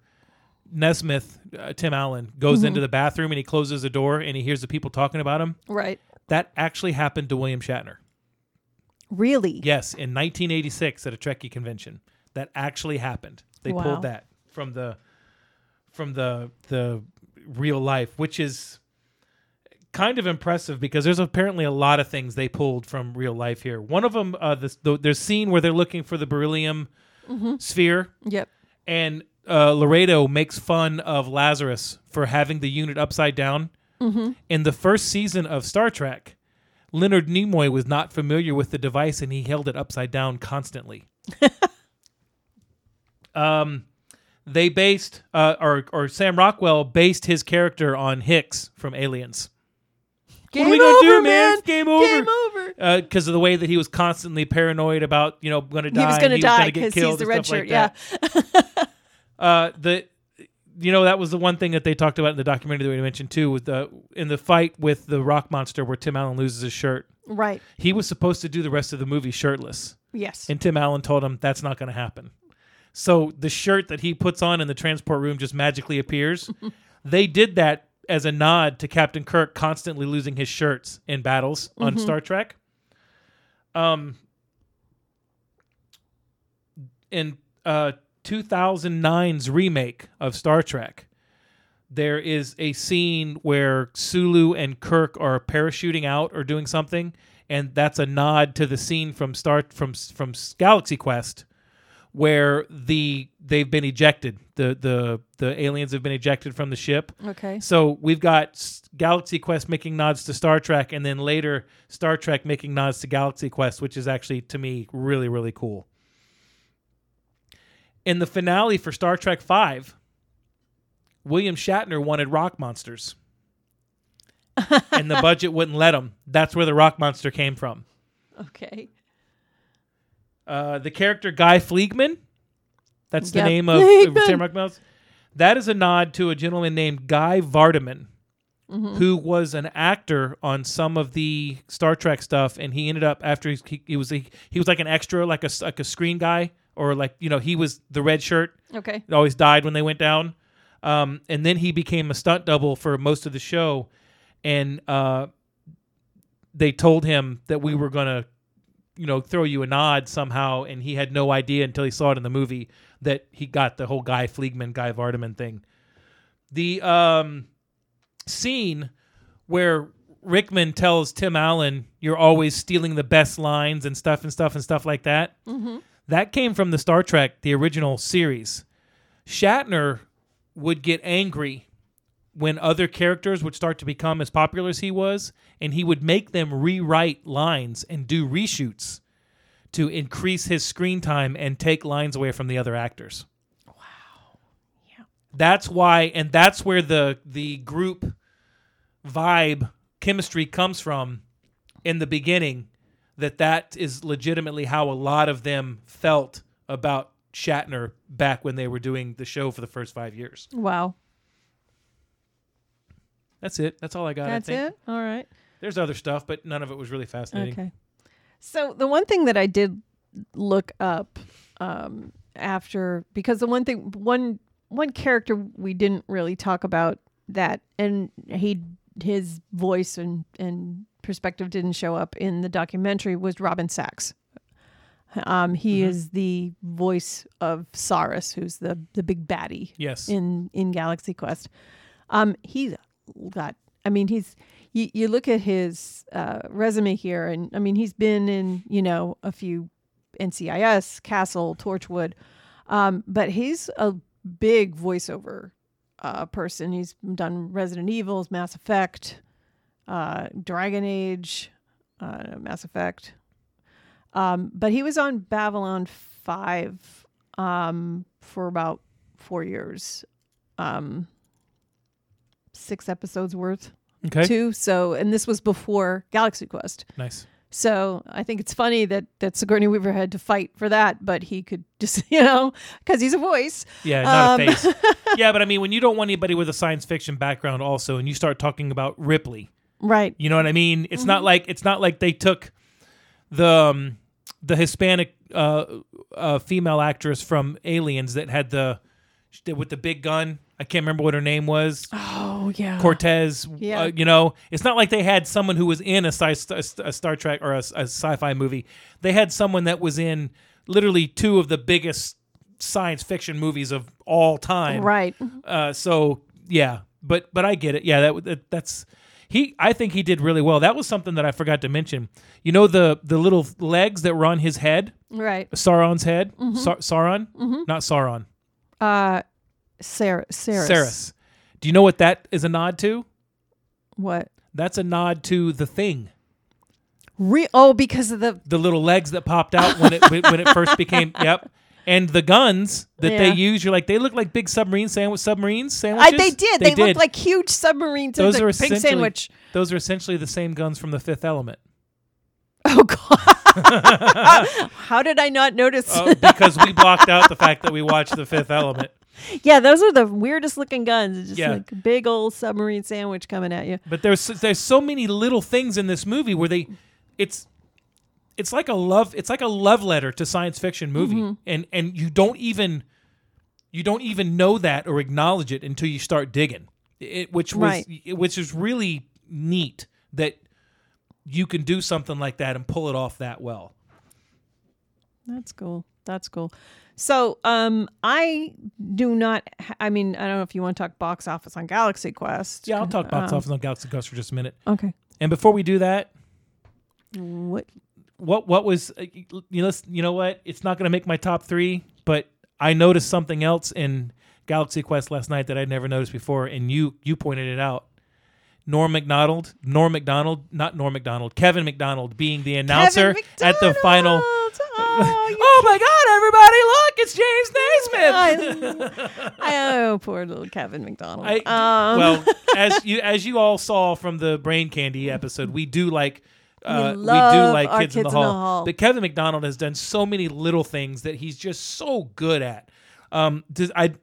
Nesmith, uh, Tim Allen, goes into the bathroom and he closes the door and he hears the people talking about him. Right. That actually happened to William Shatner. Really? Yes, in 1986 at a Trekkie convention. That actually happened. They Wow. pulled that from the from the the real life, which is kind of impressive because there's apparently a lot of things they pulled from real life here. One of them, uh, this, the, there's scene where they're looking for the beryllium sphere, Yep. and uh, Laredo makes fun of Lazarus for having the unit upside down. In the first season of Star Trek, Leonard Nimoy was not familiar with the device and he held it upside down constantly. um, they based, uh, or or Sam Rockwell based his character on Hicks from Aliens. Game what are we gonna over, do, man? man. Game over. Game over. Because of the way that he was constantly paranoid about, you know, going to die. He was going to die because he's the red shirt. like yeah. Uh, the you know that was the one thing that they talked about in the documentary that we mentioned too with the in the fight with the rock monster where Tim Allen loses his shirt. Right. He was supposed to do the rest of the movie shirtless, Yes. and Tim Allen told him that's not going to happen. So the shirt that he puts on in the transport room just magically appears. they did that as a nod to Captain Kirk constantly losing his shirts in battles on Star Trek. Um, in uh, 2009's remake of Star Trek, there is a scene where Sulu and Kirk are parachuting out or doing something, and that's a nod to the scene from Star from from Galaxy Quest, where the they've been ejected. The the the aliens have been ejected from the ship. okay. So we've got Galaxy Quest making nods to Star Trek, and then later Star Trek making nods to Galaxy Quest, which is actually to me really really cool. In the finale for Star Trek Five, William Shatner wanted rock monsters, and the budget wouldn't let him. That's where the rock monster came from. Okay. Uh, the character Guy Fleegman, that's the Yep. name of Fleegman. Sam Rockwell's. That is a nod to a gentleman named Guy Vardaman, Mm-hmm. who was an actor on some of the Star Trek stuff, and he ended up after he, he, he was he, he was like an extra, like a s- like a screen guy, or like you know he was the red shirt. Okay. It always died when they went down. Um, and then he became a stunt double for most of the show, and uh, they told him that we were gonna, you know, throw you a nod somehow, and he had no idea until he saw it in the movie that he got the whole Guy Fleegman, Guy Vardaman thing. The um, scene where Rickman tells Tim Allen, "You're always stealing the best lines and stuff and stuff and stuff like that." That came from the Star Trek, the original series. Shatner would get angry when other characters would start to become as popular as he was, and he would make them rewrite lines and do reshoots to increase his screen time and take lines away from the other actors. Wow. Yeah. That's why and that's where the the group vibe chemistry comes from in the beginning that that is legitimately how a lot of them felt about Shatner back when they were doing the show for the first 5 years. Wow. That's it. That's all I got. That's I it. All right. There's other stuff, but none of it was really fascinating. Okay. So the one thing that I did look up um, after because the one thing one one character we didn't really talk about that and he his voice and and perspective didn't show up in the documentary was Robin Sachs. Um, he is the voice of Sarris, who's the the big baddie Yes. in in Galaxy Quest. Um, he's got. I mean, he's. You, you look at his uh, resume here, and I mean, he's been in you know a few NCIS, Castle, Torchwood, um, but he's a big voiceover uh, person. He's done Resident Evils, Mass Effect, uh, Dragon Age, uh, Mass Effect. Um, but he was on Babylon Five um, for about four years. Um, six episodes worth okay. too. So, and this was before Galaxy Quest. Nice. So I think it's funny that that Sigourney Weaver had to fight for that, but he could just you know because he's a voice. Yeah, not Um, a face. yeah, but I mean, when you don't want anybody with a science fiction background, also, and you start talking about Ripley, Right. you know what I mean? It's Mm-hmm. not like it's not like they took the um, the Hispanic uh, uh, female actress from Aliens that had the with the big gun. I can't remember what her name was. Oh yeah. Cortez. Yeah. Uh, you know, it's not like they had someone who was in a, sci- a Star Trek or a, a sci-fi movie. They had someone that was in literally two of the biggest science fiction movies of all time. Right. Uh, so yeah, but but I get it. Yeah, that, that that's he. I think he did really well. That was something that I forgot to mention. You know the the little legs that were on his head, Right. Sauron's head, Mm-hmm. Sa- Sauron, not Sauron, Uh. Sarris. Do you know what that is a nod to? What? That's a nod to the thing. Re- oh, because of the The little legs that popped out when it when it first became. Yep. And the guns that they use, you're like they look like big submarine sandwich submarines I, sandwiches. they did. They, looked like huge submarines. those are pink sandwich. those are essentially the same guns from the Fifth Element. Oh God! How did I not notice? Uh, because we blocked out the fact that we watched the Fifth Element. Yeah, those are the weirdest looking guns. It's just Yeah. like big old submarine sandwich coming at you. But there's there's so many little things in this movie where they it's it's like a love it's like a love letter to science fiction movie Mm-hmm. and and you don't even you don't even know that or acknowledge it until you start digging. It, which was Right. which is really neat that you can do something like that and pull it off that well. That's cool. That's cool. So, um, I do not. ha- I mean, I don't know if you want to talk box office on Galaxy Quest. Yeah, I'll talk box Um, office on Galaxy Quest for just a minute. Okay. And before we do that, What? what what was uh, you know you know what it's not going to make my top three but i noticed something else in galaxy quest last night that i'd never noticed before and you you pointed it out norm macdonald norm macdonald not norm macdonald kevin mcdonald being the announcer at the final Oh, oh my god everybody look it's jason nesmith I, oh, poor little Kevin McDonald. I, um, well, as you as you all saw from the brain candy episode, we do like uh, we, do love like our kids, in, the Kids in the hall. Hall. But Kevin McDonald has done so many little things that he's just so good at. Um, I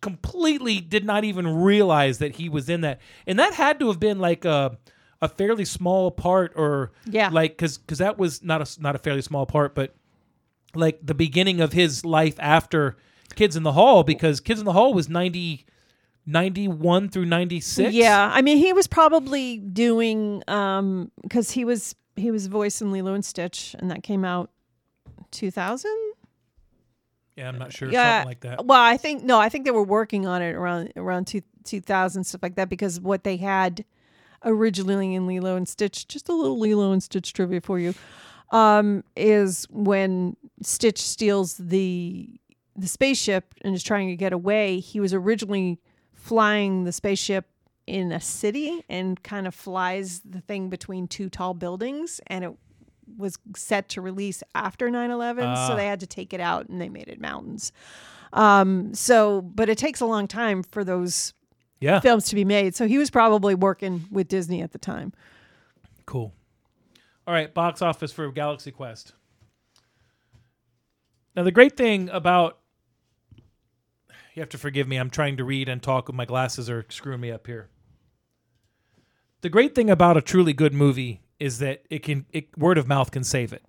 completely did not even realize that he was in that, and that had to have been like a a fairly small part, or Yeah. like because because that was not a not a fairly small part, but like the beginning of his life after Kids in the Hall, because Kids in the Hall was 90, 91 through 96. yeah, I mean, he was probably doing um because he was he was voice in Lilo and Stitch, and that came out two thousand. Yeah, I'm not sure. Yeah, Something like that. Well, I think no, I think they were working on it around around two two thousand stuff like that because what they had originally in Lilo and Stitch, just a little Lilo and Stitch trivia for you, um, is when Stitch steals the the spaceship and is trying to get away. He was originally flying the spaceship in a city and kind of flies the thing between two tall buildings and it was set to release after 9-11 Ah. so they had to take it out and they made it mountains um so but it takes a long time for those Yeah. films to be made so he was probably working with disney at the time Cool. All right, box office for Galaxy Quest. Now, the great thing about you have to forgive me, I'm trying to read and talk with my glasses are screwing me up here. The great thing about a truly good movie is that it can it, word of mouth can save it.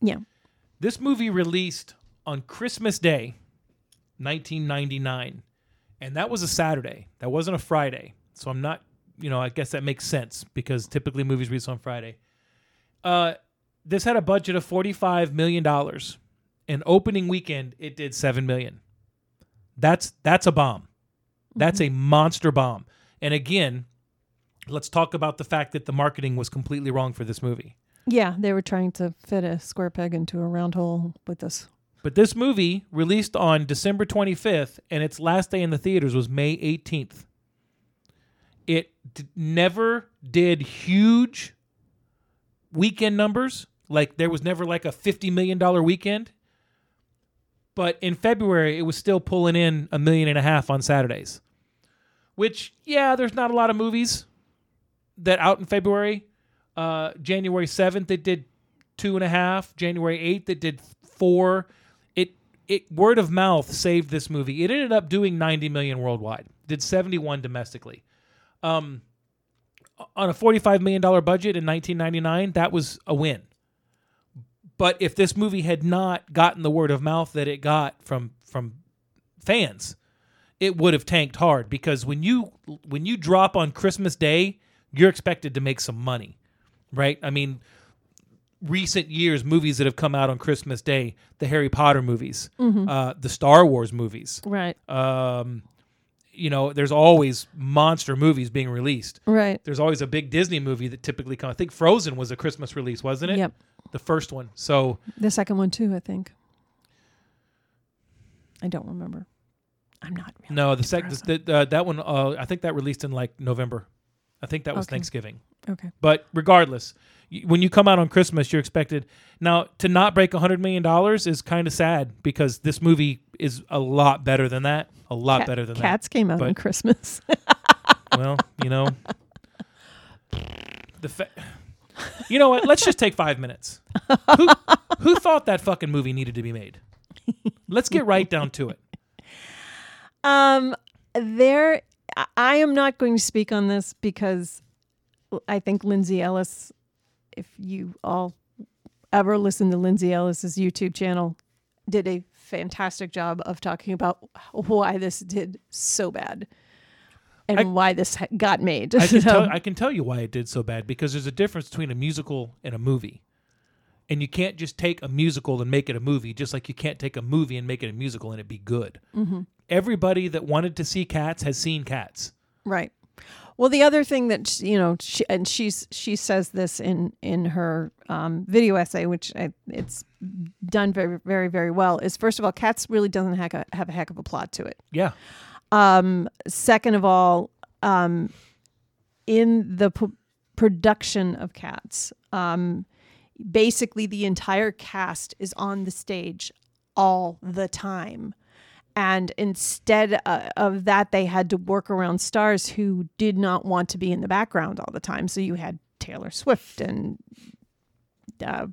yeah This movie released on Christmas Day, 1999, and that was a Saturday. That wasn't a Friday. So I'm not, you know, I guess that makes sense because typically movies release on Friday. Uh, this had a budget of 45 million dollars. An opening weekend, it did seven million. That's that's a bomb. That's a monster bomb. And again, let's talk about the fact that the marketing was completely wrong for this movie. yeah they were trying to fit a square peg into a round hole with this But this movie released on December 25th, and its last day in the theaters was May 18th. It d- never did huge weekend numbers. Like there was never like a $50 million weekend. But in February, it was still pulling in a million and a half on Saturdays. Which, yeah, there's not a lot of movies that out in February. Uh, January 7th, it did two and a half. January 8th, it did four. It it word of mouth saved this movie. It ended up doing 90 million worldwide. Did 71 domestically. Um, on a 45 million dollar budget in 1999, that was a win. But if this movie had not gotten the word of mouth that it got from from fans, it would have tanked hard because when you when you drop on Christmas Day, you're expected to make some money, right? I mean, recent years movies that have come out on Christmas Day, the Harry Potter movies, uh, the Star Wars movies, right um, you know, there's always monster movies being released. right There's always a big Disney movie that typically comes. I think Frozen was a Christmas release, wasn't it? Yep. The first one. So The second one too, I think. I don't remember. I'm not really. no, the second the, uh, that one. Uh, I think that released in like November. I think that was Okay. Thanksgiving. Okay. But regardless, when you come out on Christmas, you're expected. Now to not break a hundred million dollars is kind of sad because this movie is a lot better than that. A lot Cat- better than that. Cats came out on Christmas. Well, you know, the fa- you know what? Let's just take five minutes. Who who thought that fucking movie needed to be made? Let's get right down to it. um, there, I- am not going to speak on this because I think Lindsay Ellis. If you all ever listen to Lindsay Ellis's YouTube channel, did a fantastic job of talking about why this did so bad and I- why this got made. I can So- tell I can tell you why it did so bad because there's a difference between a musical and a movie. And you can't just take a musical and make it a movie, just like you can't take a movie and make it a musical and it be good. Mm-hmm. Everybody that wanted to see Cats has seen Cats. Right. Well, the other thing that you know, she, and she's she says this in in her um, video essay, which I, it's done very very very well. Is first of all, Cats really doesn't have a, have a heck of a plot to it. Yeah, Um, second of all, um, in the p- production of Cats, um, basically the entire cast is on the stage all the time. And instead uh, of that, they had to work around stars who did not want to be in the background all the time. So you had Taylor Swift and uh,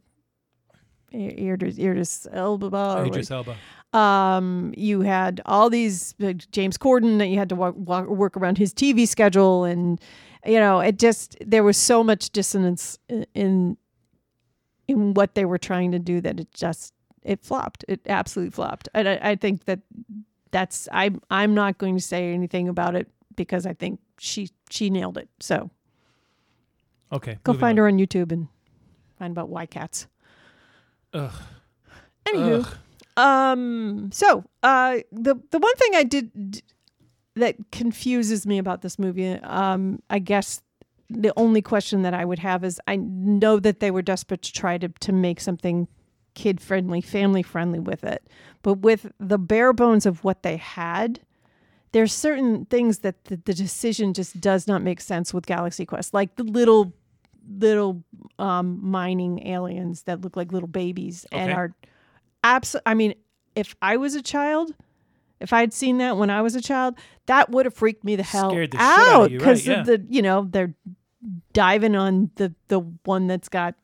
Idris, Idris Elba. Idris Elba. um, you had all these uh, James Corden that you had to walk, walk, work around his TV schedule, and you know, it just there was so much dissonance in in what they were trying to do that it just it flopped. It absolutely flopped, and I, I think that that's I'm I'm not going to say anything about it because I think she she nailed it. So Okay, go find on. her on YouTube and find about why cats. Ugh. Anywho, Ugh. Um. So, uh, the the one thing I did d- that confuses me about this movie, um, I guess the only question that I would have is I know that they were desperate to try to to make something kid friendly, family friendly with it, but with the bare bones of what they had, there's certain things that the, the decision just does not make sense with Galaxy Quest, like the little little um, mining aliens that look like little babies and are abs. I mean, if I was a child, if I had seen that when I was a child, that would have freaked me the hell the out because right, yeah. of the you know they're diving on the the one that's got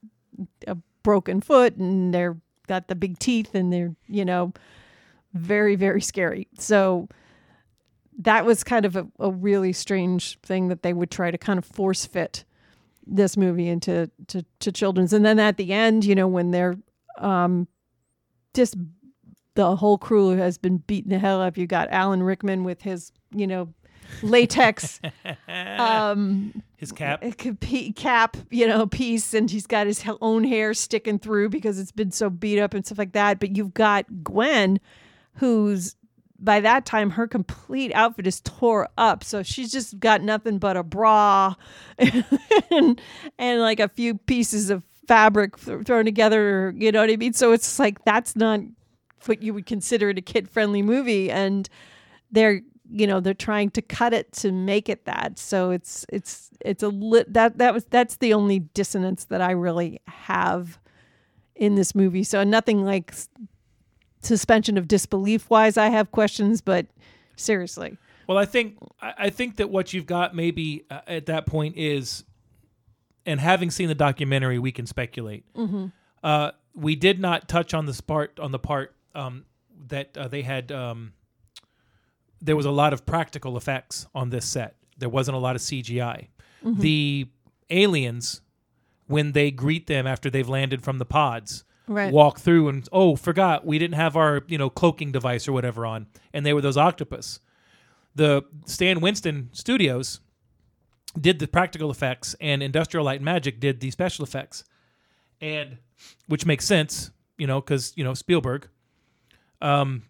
a broken foot and they're got the big teeth and they're you know very very scary. So that was kind of a, a really strange thing that they would try to kind of force fit this movie into to, to children's. And then at the end you know when they're um just the whole crew has been beaten the hell up. You got alan rickman with his you know latex um His cap. cap- cap, you know, piece, and he's got his own hair sticking through because it's been so beat up and stuff like that. But you've got Gwen, who's by that time her complete outfit is tore up, so she's just got nothing but a bra and and like a few pieces of fabric th- thrown together. You know what I mean? So it's like that's not what you would consider it a kid friendly movie, and they're you know they're trying to cut it to make it that so it's it's it's a lit that that was that's the only dissonance that i really have in this movie so nothing like suspension of disbelief wise i have questions but seriously Well, I think I think that what you've got maybe uh, at that point is, and having seen the documentary, we can speculate. Uh, we did not touch on the part on the part um, that uh, they had. Um, there was a lot of practical effects on this set. There wasn't a lot of CGI. The aliens, when they greet them after they've landed from the pods, Right. walk through and oh, forgot we didn't have our you know cloaking device or whatever on, and they were those octopus the Stan Winston Studios did the practical effects, and Industrial Light and Magic did the special effects, and which makes sense, you know, because you know Spielberg. Um,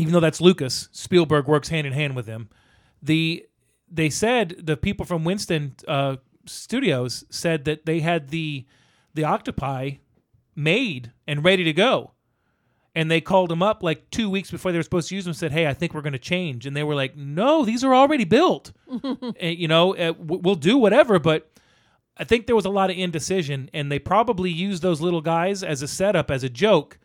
even though that's Lucas, Spielberg works hand in hand with him. The they said the people from Winston uh, Studios said that they had the the octopi made and ready to go and they called them up like two weeks before they were supposed to use them. Said, "Hey, I think we're going to change," and they were like, "No, these are already built. And, you know, uh, w- we'll do whatever." But I think there was a lot of indecision, and they probably used those little guys as a setup, as a joke,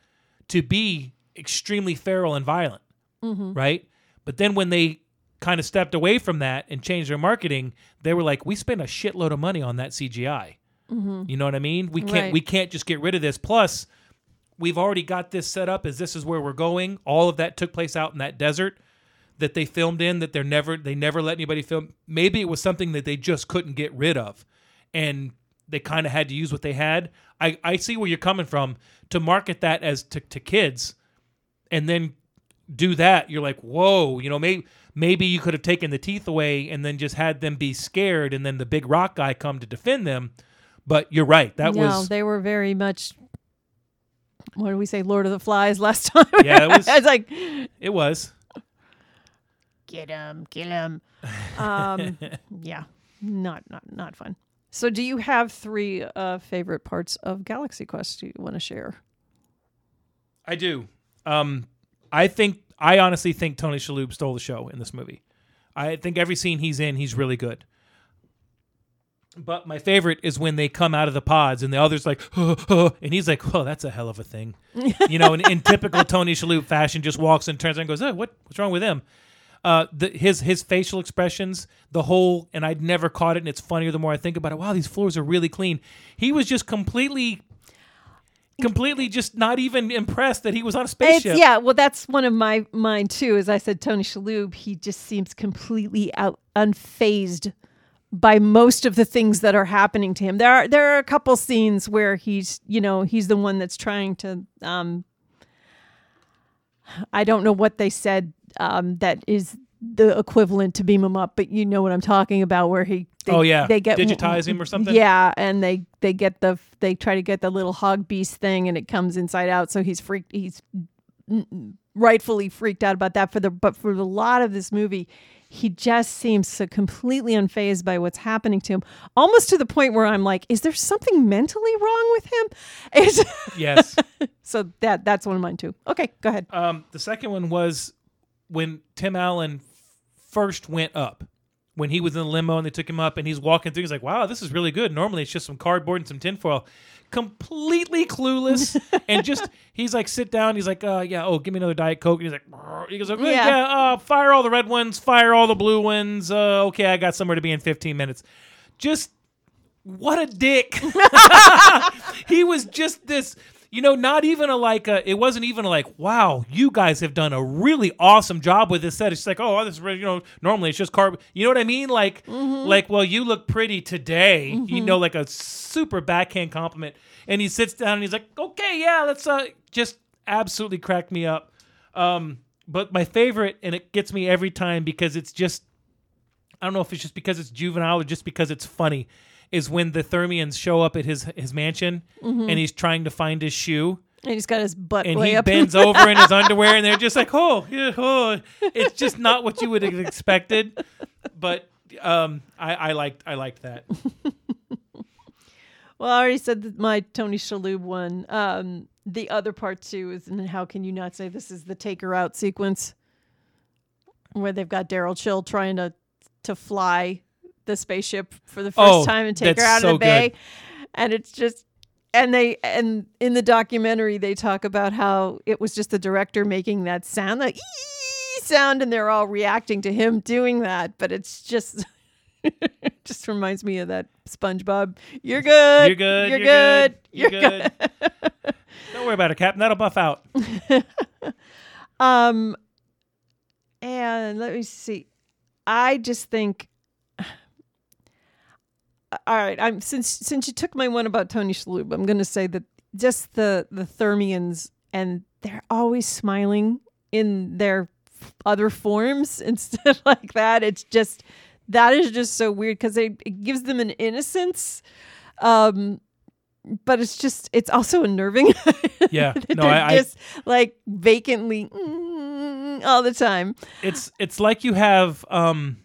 to be extremely feral and violent, Mm-hmm. right? But then when they kind of stepped away from that and changed their marketing, they were like, "We spent a shitload of money on that CGI." Mm-hmm. You know what I mean? We can't Right. we can't just get rid of this. Plus, we've already got this set up as this is where we're going. All of that took place out in that desert that they filmed in that they're never they never let anybody film. Maybe it was something that they just couldn't get rid of. And they kind of had to use what they had. I, I see where you're coming from to market that as to, to kids and then do that. You're like, whoa, you know, maybe maybe you could have taken the teeth away and then just had them be scared and then the big rock guy come to defend them. But you're right. That no was they were very much what did we say lord of the flies last time Yeah, it was- i was like it was. get him kill him um yeah not not not fun so do you have three uh favorite parts of galaxy quest you want to share I do. Um, I think I honestly think Tony Shalhoub stole the show in this movie. I think every scene he's in, he's really good. But my favorite is when they come out of the pods and the other's like, and he's like, "Oh, that's a hell of a thing," you know. In, in typical Tony Shalhoub fashion, just walks and turns around and goes, "Oh, what? What's wrong with him?" Uh, the, his his facial expressions, the whole, and I'd never caught it, and it's funnier the more I think about it. Wow, these floors are really clean. He was just completely completely just not even impressed that he was on a It's, spaceship. yeah, well, that's one of my mine too. As I said, Tony Shalhoub, he just seems completely out unfazed by most of the things that are happening to him. There are there are a couple scenes where he's you know he's the one that's trying to. um I don't know what they said um, that is the equivalent to beam him up, but you know what I'm talking about, where he. They, Oh, yeah. they get Digitize him or something? Yeah, and they they get the they try to get the little hog beast thing, and it comes inside out, so he's freaked. He's rightfully freaked out about that for the but for a lot of this movie he just seems so completely unfazed by what's happening to him almost to the point where i'm like is there something mentally wrong with him It's- Yes. so that that's one of mine too okay go ahead um, the second one was when Tim Allen first went up, when he was in the limo and they took him up and he's walking through, he's like, "Wow, this is really good." Normally it's just some cardboard and some tinfoil. Completely clueless, and just he's like, sit down. He's like, uh, yeah, oh, give me another diet coke. And he's like, "Brr." he goes, okay, Yeah. yeah, uh, fire all the red ones, fire all the blue ones. Uh, okay, I got somewhere to be in 15 minutes. Just what a dick. he was just this, you know, not even a like a, it wasn't even a like, wow, you guys have done a really awesome job with this set. It's like, oh, this is you know, normally it's just carb. You know what I mean? Like, like, well, you look pretty today. You know, like a super backhand compliment. And he sits down and he's like, okay, yeah, let's uh, just absolutely crack me up. Um, but my favorite, and it gets me every time because it's just I don't know if it's just because it's juvenile or just because it's funny, is when the Thermians show up at his his mansion and he's trying to find his shoe And he's got his butt and he up. bends over in his underwear and they're just like, oh, yeah, oh. it's just not what you would have expected. But um, I, I liked I liked that. Well, I already said that my Tony Shalhoub one. Um, the other part too is, and how can you not say this is the take her out sequence, where they've got Daryl Mitchell trying to to fly the spaceship for the first Oh, time and take her out so of the bay, good. and it's just. And they and in the documentary they talk about how it was just the director making that sound, that sound, and they're all reacting to him doing that. But it's just just reminds me of that SpongeBob. You're good. You're good. You're, You're good. You're good. Don't worry about it, Captain. That'll buff out. Um, and let me see. I just think. All right, I'm since since you took my one about Tony Shalhoub, I'm going to say that just the the Thermians and they're always smiling in their other forms instead like that. It's just that is just so weird because it it gives them an innocence. Um, but it's just it's also unnerving. Yeah. No, I- I- just like vacantly mm, all the time. it's it's like you have um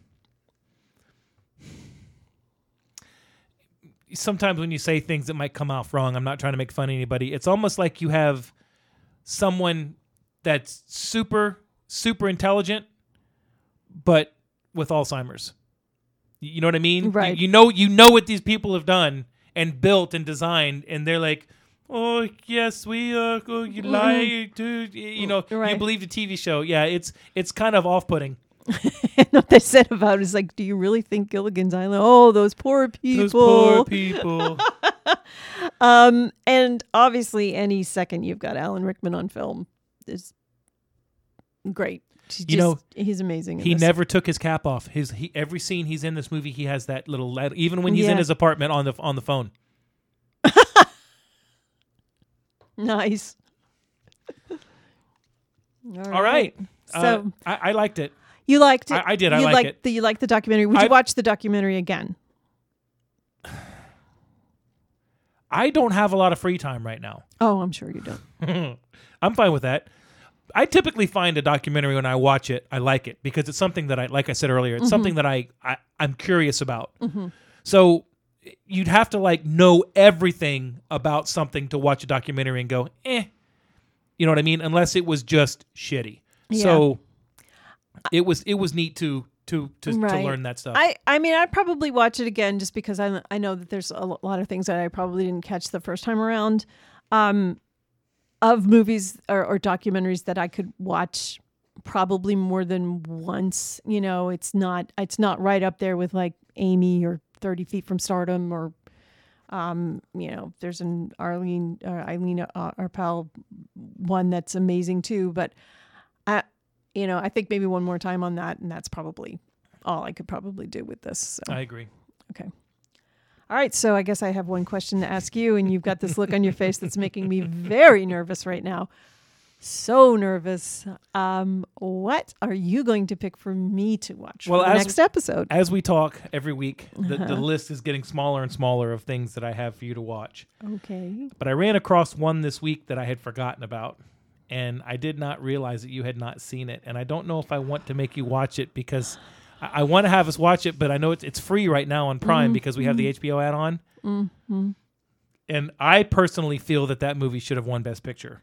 sometimes when you say things that might come off wrong i'm not trying to make fun of anybody it's almost like you have someone that's super super intelligent but with alzheimer's you know what i mean You- Right. you, know you know what these people have done and built and designed and they're like Oh yes, we uh, you lie to you know you believe the TV show. Yeah, it's it's kind of off-putting. and what they said about it is like, do you really think Gilligan's Island? Oh, those poor people. Those poor people. Um, and obviously, any second you've got Alan Rickman on film is great. He's You know, he's amazing. he never took his cap off. His he every scene he's in this movie, he has that little letter. Even when he's in his apartment on the on the phone. nice. All right. So Uh, I, I liked it. You liked it. I- I did. I you like liked it. The, you liked the documentary. Would you watch the documentary again? I don't have a lot of free time right now. Oh, I'm sure you don't. I'm fine with that. I typically find a documentary when I watch it, I like it because it's something that I, like I said earlier, it's something that I, I I'm curious about. So you'd have to like know everything about something to watch a documentary and go, eh, you know what I mean? Unless it was just shitty. So it was it was neat to to to, to learn that stuff. I, I mean, I'd probably watch it again just because I I know that there's a lot of things that I probably didn't catch the first time around, um, of movies or, or documentaries that I could watch probably more than once. You know, it's not it's not right up there with like Amy or Thirty Feet from Stardom or, um, you know, there's an Arlene uh, Eileen uh, Arpel one that's amazing too, but I you know, I think maybe one more time on that, and that's probably all I could probably do with this. So. I agree. Okay. All right. So I guess I have one question to ask you, and you've got this look on your face that's making me very nervous right now. So nervous. Um, what are you going to pick for me to watch Well, for next episode? As we talk every week, the, Uh-huh. the list is getting smaller and smaller of things that I have for you to watch. Okay. But I ran across one this week that I had forgotten about, and I did not realize that you had not seen it. And I don't know if I want to make you watch it because I, I want to have us watch it, but I know it's, it's free right now on Prime because we have the HBO add on. Mm-hmm. And I personally feel that that movie should have won Best Picture.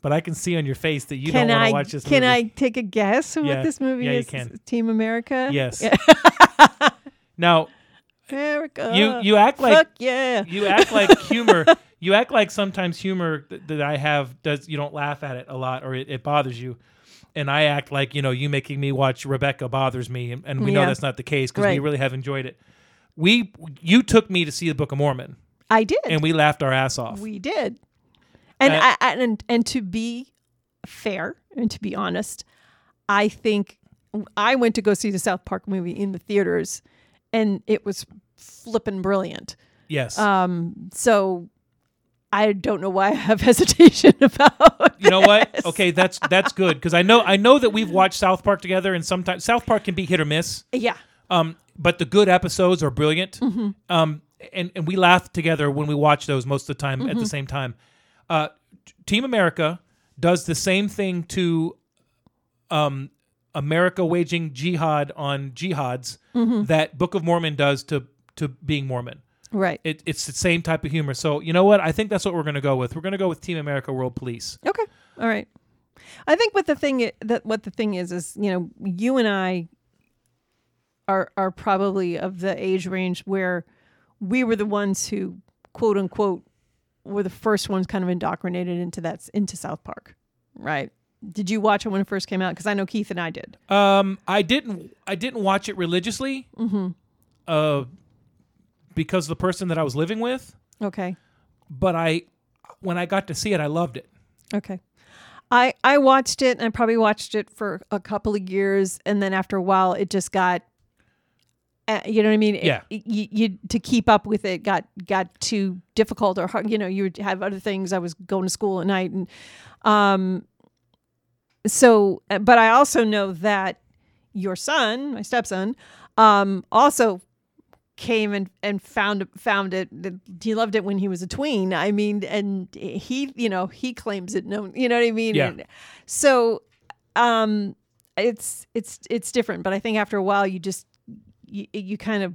but I can see on your face that you can don't want to watch this can movie. I take a guess of Yeah. what this movie Yeah, you is? can. Team America. Yes. Yeah. now America. you you act like Fuck yeah. you act like humor. You act like sometimes humor th- that I have does you don't laugh at it a lot or it, it bothers you, and I act like you know you making me watch Rebecca bothers me, and, and we know that's not the case because we really have enjoyed it. We you took me to see the Book of Mormon, I did. and we laughed our ass off. We did. And Uh, I, I- and and to be fair and to be honest, I think I went to go see the South Park movie in the theaters, and it was flippin' brilliant. yes, Um, so I don't know why I have hesitation about. you know what? this. Okay, that's that's good because I know I know that we've watched South Park together, and sometimes South Park can be hit or miss. Yeah. Um, but the good episodes are brilliant. Mm-hmm. Um, and and we laugh together when we watch those most of the time at Mm-hmm. the same time. Uh, Team America does the same thing to um, America waging jihad on jihads Mm-hmm. that Book of Mormon does to to being Mormon. Right. It, it's the same type of humor. So you know what? I think that's what we're going to go with. We're going to go with Team America World Police. Okay. All right. I think what the thing i- that what the thing is is you know you and I are are probably of the age range where we were the ones who quote unquote were the first ones kind of indoctrinated into that into South Park, right? Did you watch it when it first came out? Because I know Keith and I did. Um, I didn't. I didn't watch it religiously. Mm-hmm. Uh, because the person that I was living with. Okay. But I, when I got to see it, I loved it. Okay. I I watched it and I probably watched it for a couple of years and then after a while it just got uh, you know what I mean? It- Yeah. you, you to keep up with it got got too difficult or hard, you know, you would have other things. I was going to school at night and um so uh, but I also know that your son, my stepson, um also came and, and found found it he loved it when he was a tween i mean and he you know he claims it no you know what i mean Yeah. And so um it's it's it's different but i think after a while you just you, you kind of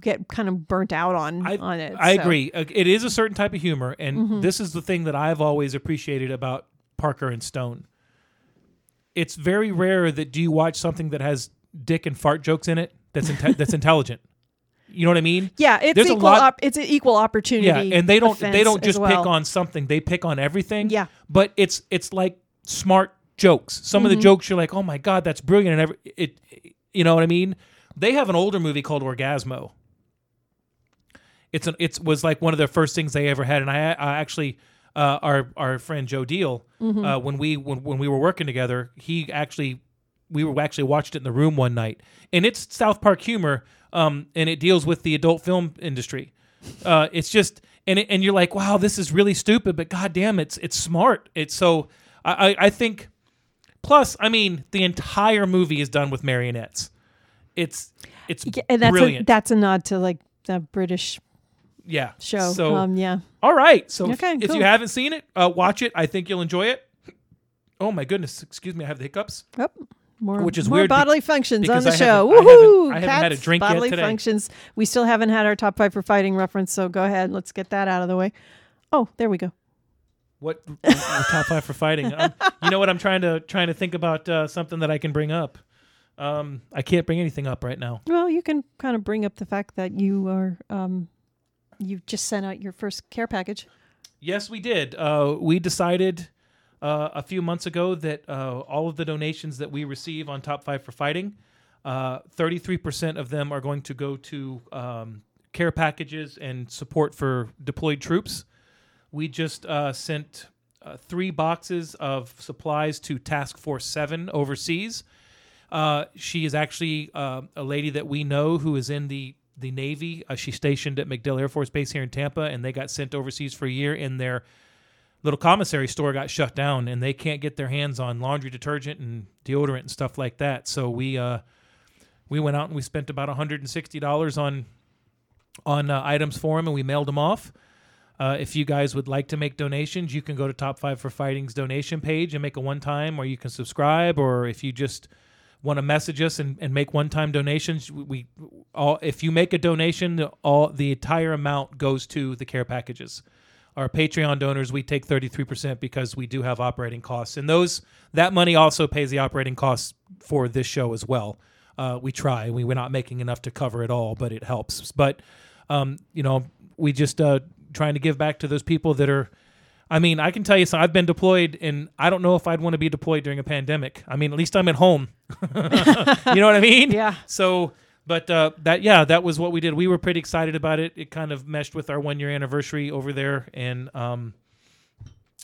get kind of burnt out on I, on it I so. agree. Uh, It is a certain type of humor, and Mm-hmm. this is the thing that I've always appreciated about Parker and Stone. It's very rare that do you watch something that has dick and fart jokes in it that's that's intelligent. You know what I mean? yeah it's There's equal lot- op- it's an equal opportunity Yeah, and they don't they don't just well. pick on something; they pick on everything. Yeah. but it's it's like smart jokes. Some Mm-hmm. of the jokes you're like, oh my god, that's brilliant, and every, it, you know what I mean. They have an older movie called Orgazmo. It's an it's was like one of the first things they ever had, and I, I actually uh, our our friend Joe Deal Mm-hmm. uh, when we when, when we were working together, he actually we were actually watched it in the room one night, and it's South Park humor, um, and it deals with the adult film industry. Uh, it's just and it, and you're like, wow, this is really stupid, but goddamn, it's it's smart. It's so I I, I think. Plus, I mean, the entire movie is done with marionettes. It's it's Yeah, and that's a, brilliant. that's a nod to like the british yeah. show So um yeah all right. So if- Okay, if, cool. you haven't seen it, uh, watch it. I think you'll enjoy it. Oh my goodness! Excuse me, I have the hiccups. Oh, more, Which is more weird be- bodily functions on the I show. haven't- I haven't- Woohoo! I haven't had a Cats, drink yet bodily today. functions. We still haven't had our top five for fighting reference, so go ahead. Let's get that out of the way. Oh, there we go. What top five for fighting? Um, you know what? I'm trying to trying to think about uh, something that I can bring up. Um, I can't bring anything up right now. Well, you can kind of bring up the fact that you are um, you just sent out your first care package. Yes, we did. Uh, we decided uh, a few months ago that uh, all of the donations that we receive on Top Five for Fighting, uh, 33% of them are going to go to um, care packages and support for deployed troops. We just uh, sent uh, three boxes of supplies to Task Force 7 overseas. She is actually a lady that we know who is in the the Navy. Uh, she's stationed at MacDill Air Force Base here in Tampa, and they got sent overseas for a year. in their little commissary store got shut down, and they can't get their hands on laundry detergent and deodorant and stuff like that. So we uh, we went out and we spent about one hundred and sixty dollars on on uh, items for them, and we mailed them off. Uh, if you guys would like to make donations, you can go to Top Five for Fighting's donation page and make a one time, or you can subscribe, or if you just want to message us and, and make one time donations, we all if you make a donation, all the entire amount goes to the care packages. Our Patreon donors, we take 33% because we do have operating costs. And those that money also pays the operating costs for this show as well. Uh, we try. We, we're not making enough to cover it all, but it helps. But, um, you know, we just uh, trying to give back to those people that are. I mean, I can tell you, so I've been deployed, and I don't know if I'd want to be deployed during a pandemic. I mean, at least I'm at home. you know what I mean? Yeah. So, but uh, that yeah, that was what we did. We were pretty excited about it. It kind of meshed with our one year anniversary over there, and um,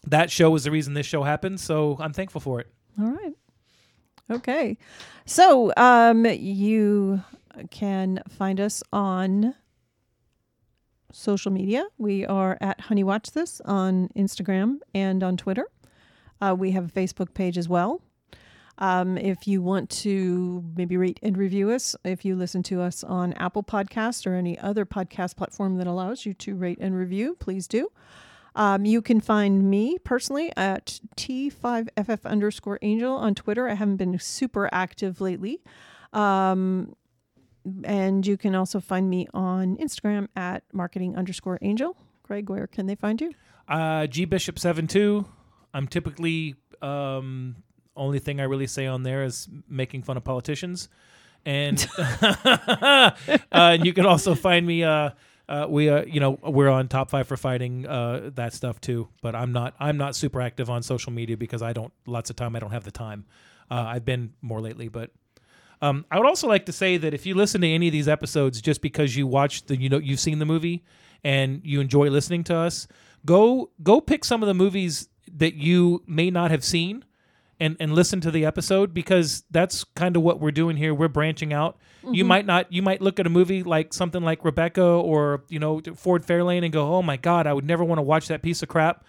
that show was the reason this show happened. So I'm thankful for it. All right. Okay. So um, you can find us on social media. We are at Honey Watch This on Instagram and on Twitter. Uh, we have a Facebook page as well. Um, if you want to maybe rate and review us, if you listen to us on Apple Podcast or any other podcast platform that allows you to rate and review, please do. Um, you can find me personally at T5FF underscore angel on Twitter. I haven't been super active lately. Um, and you can also find me on Instagram at marketing underscore angel. Greg, where can they find you? Uh, G Bishop seven two. I'm typically um, only thing I really say on there is making fun of politicians, and uh, and you can also find me. Uh, uh, we uh, you know we're on top five for fighting uh, that stuff too. But I'm not I'm not super active on social media because I don't lots of time I don't have the time. Uh, I've been more lately, but um, I would also like to say that if you listen to any of these episodes just because you watched the you know you've seen the movie and you enjoy listening to us, go go pick some of the movies that you may not have seen and and listen to the episode because that's kind of what we're doing here. We're branching out. You mm-hmm. might not you might look at a movie like something like Rebecca or you know Ford Fairlane and go, "Oh my god, I would never want to watch that piece of crap."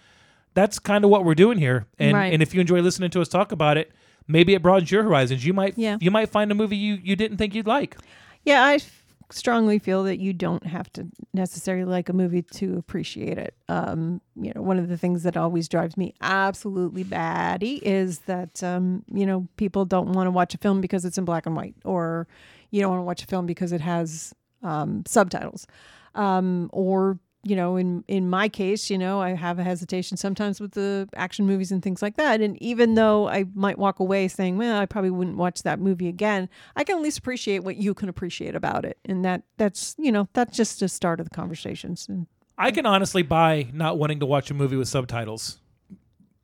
That's kind of what we're doing here. And Right. and if you enjoy listening to us talk about it, maybe it broadens your horizons. You might Yeah. you might find a movie you you didn't think you'd like. Yeah, I strongly feel that you don't have to necessarily like a movie to appreciate it. Um, you know, one of the things that always drives me absolutely batty is that um, you know people don't want to watch a film because it's in black and white, or you don't want to watch a film because it has um, subtitles, um, or you know, in in my case, you know, I have a hesitation sometimes with the action movies and things like that. And even though I might walk away saying, "Well, I probably wouldn't watch that movie again," I can at least appreciate what you can appreciate about it, and that that's you know that's just the start of the conversations. And I can honestly buy not wanting to watch a movie with subtitles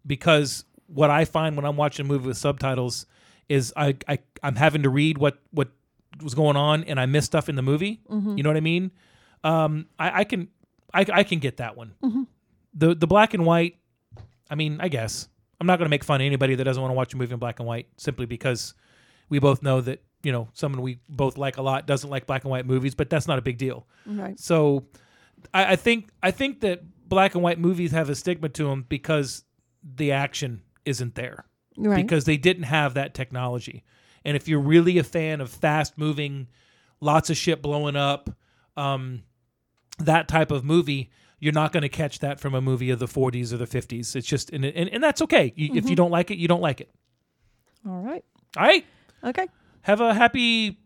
because what I find when I'm watching a movie with subtitles is I, I I'm having to read what what was going on and I miss stuff in the movie. You know what I mean? Um, I, I can I, I can get that one. The the black and white. I mean, I guess I'm not going to make fun of anybody that doesn't want to watch a movie in black and white simply because we both know that you know someone we both like a lot doesn't like black and white movies, but that's not a big deal. right, So I, I think I think that black and white movies have a stigma to them because the action isn't there right, because they didn't have that technology. And if you're really a fan of fast moving, lots of shit blowing up, um, that type of movie, you're not going to catch that from a movie of the 40s or the 50s. It's just and and, and that's okay. You, If you mm-hmm. don't like it, you don't like it. all right, All right. okay. Have a happy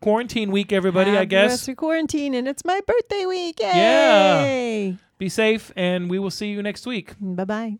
quarantine week, everybody. I guess. of quarantine, and it's my birthday week. Yeah. Yay! Be safe, and we will see you next week. Bye bye.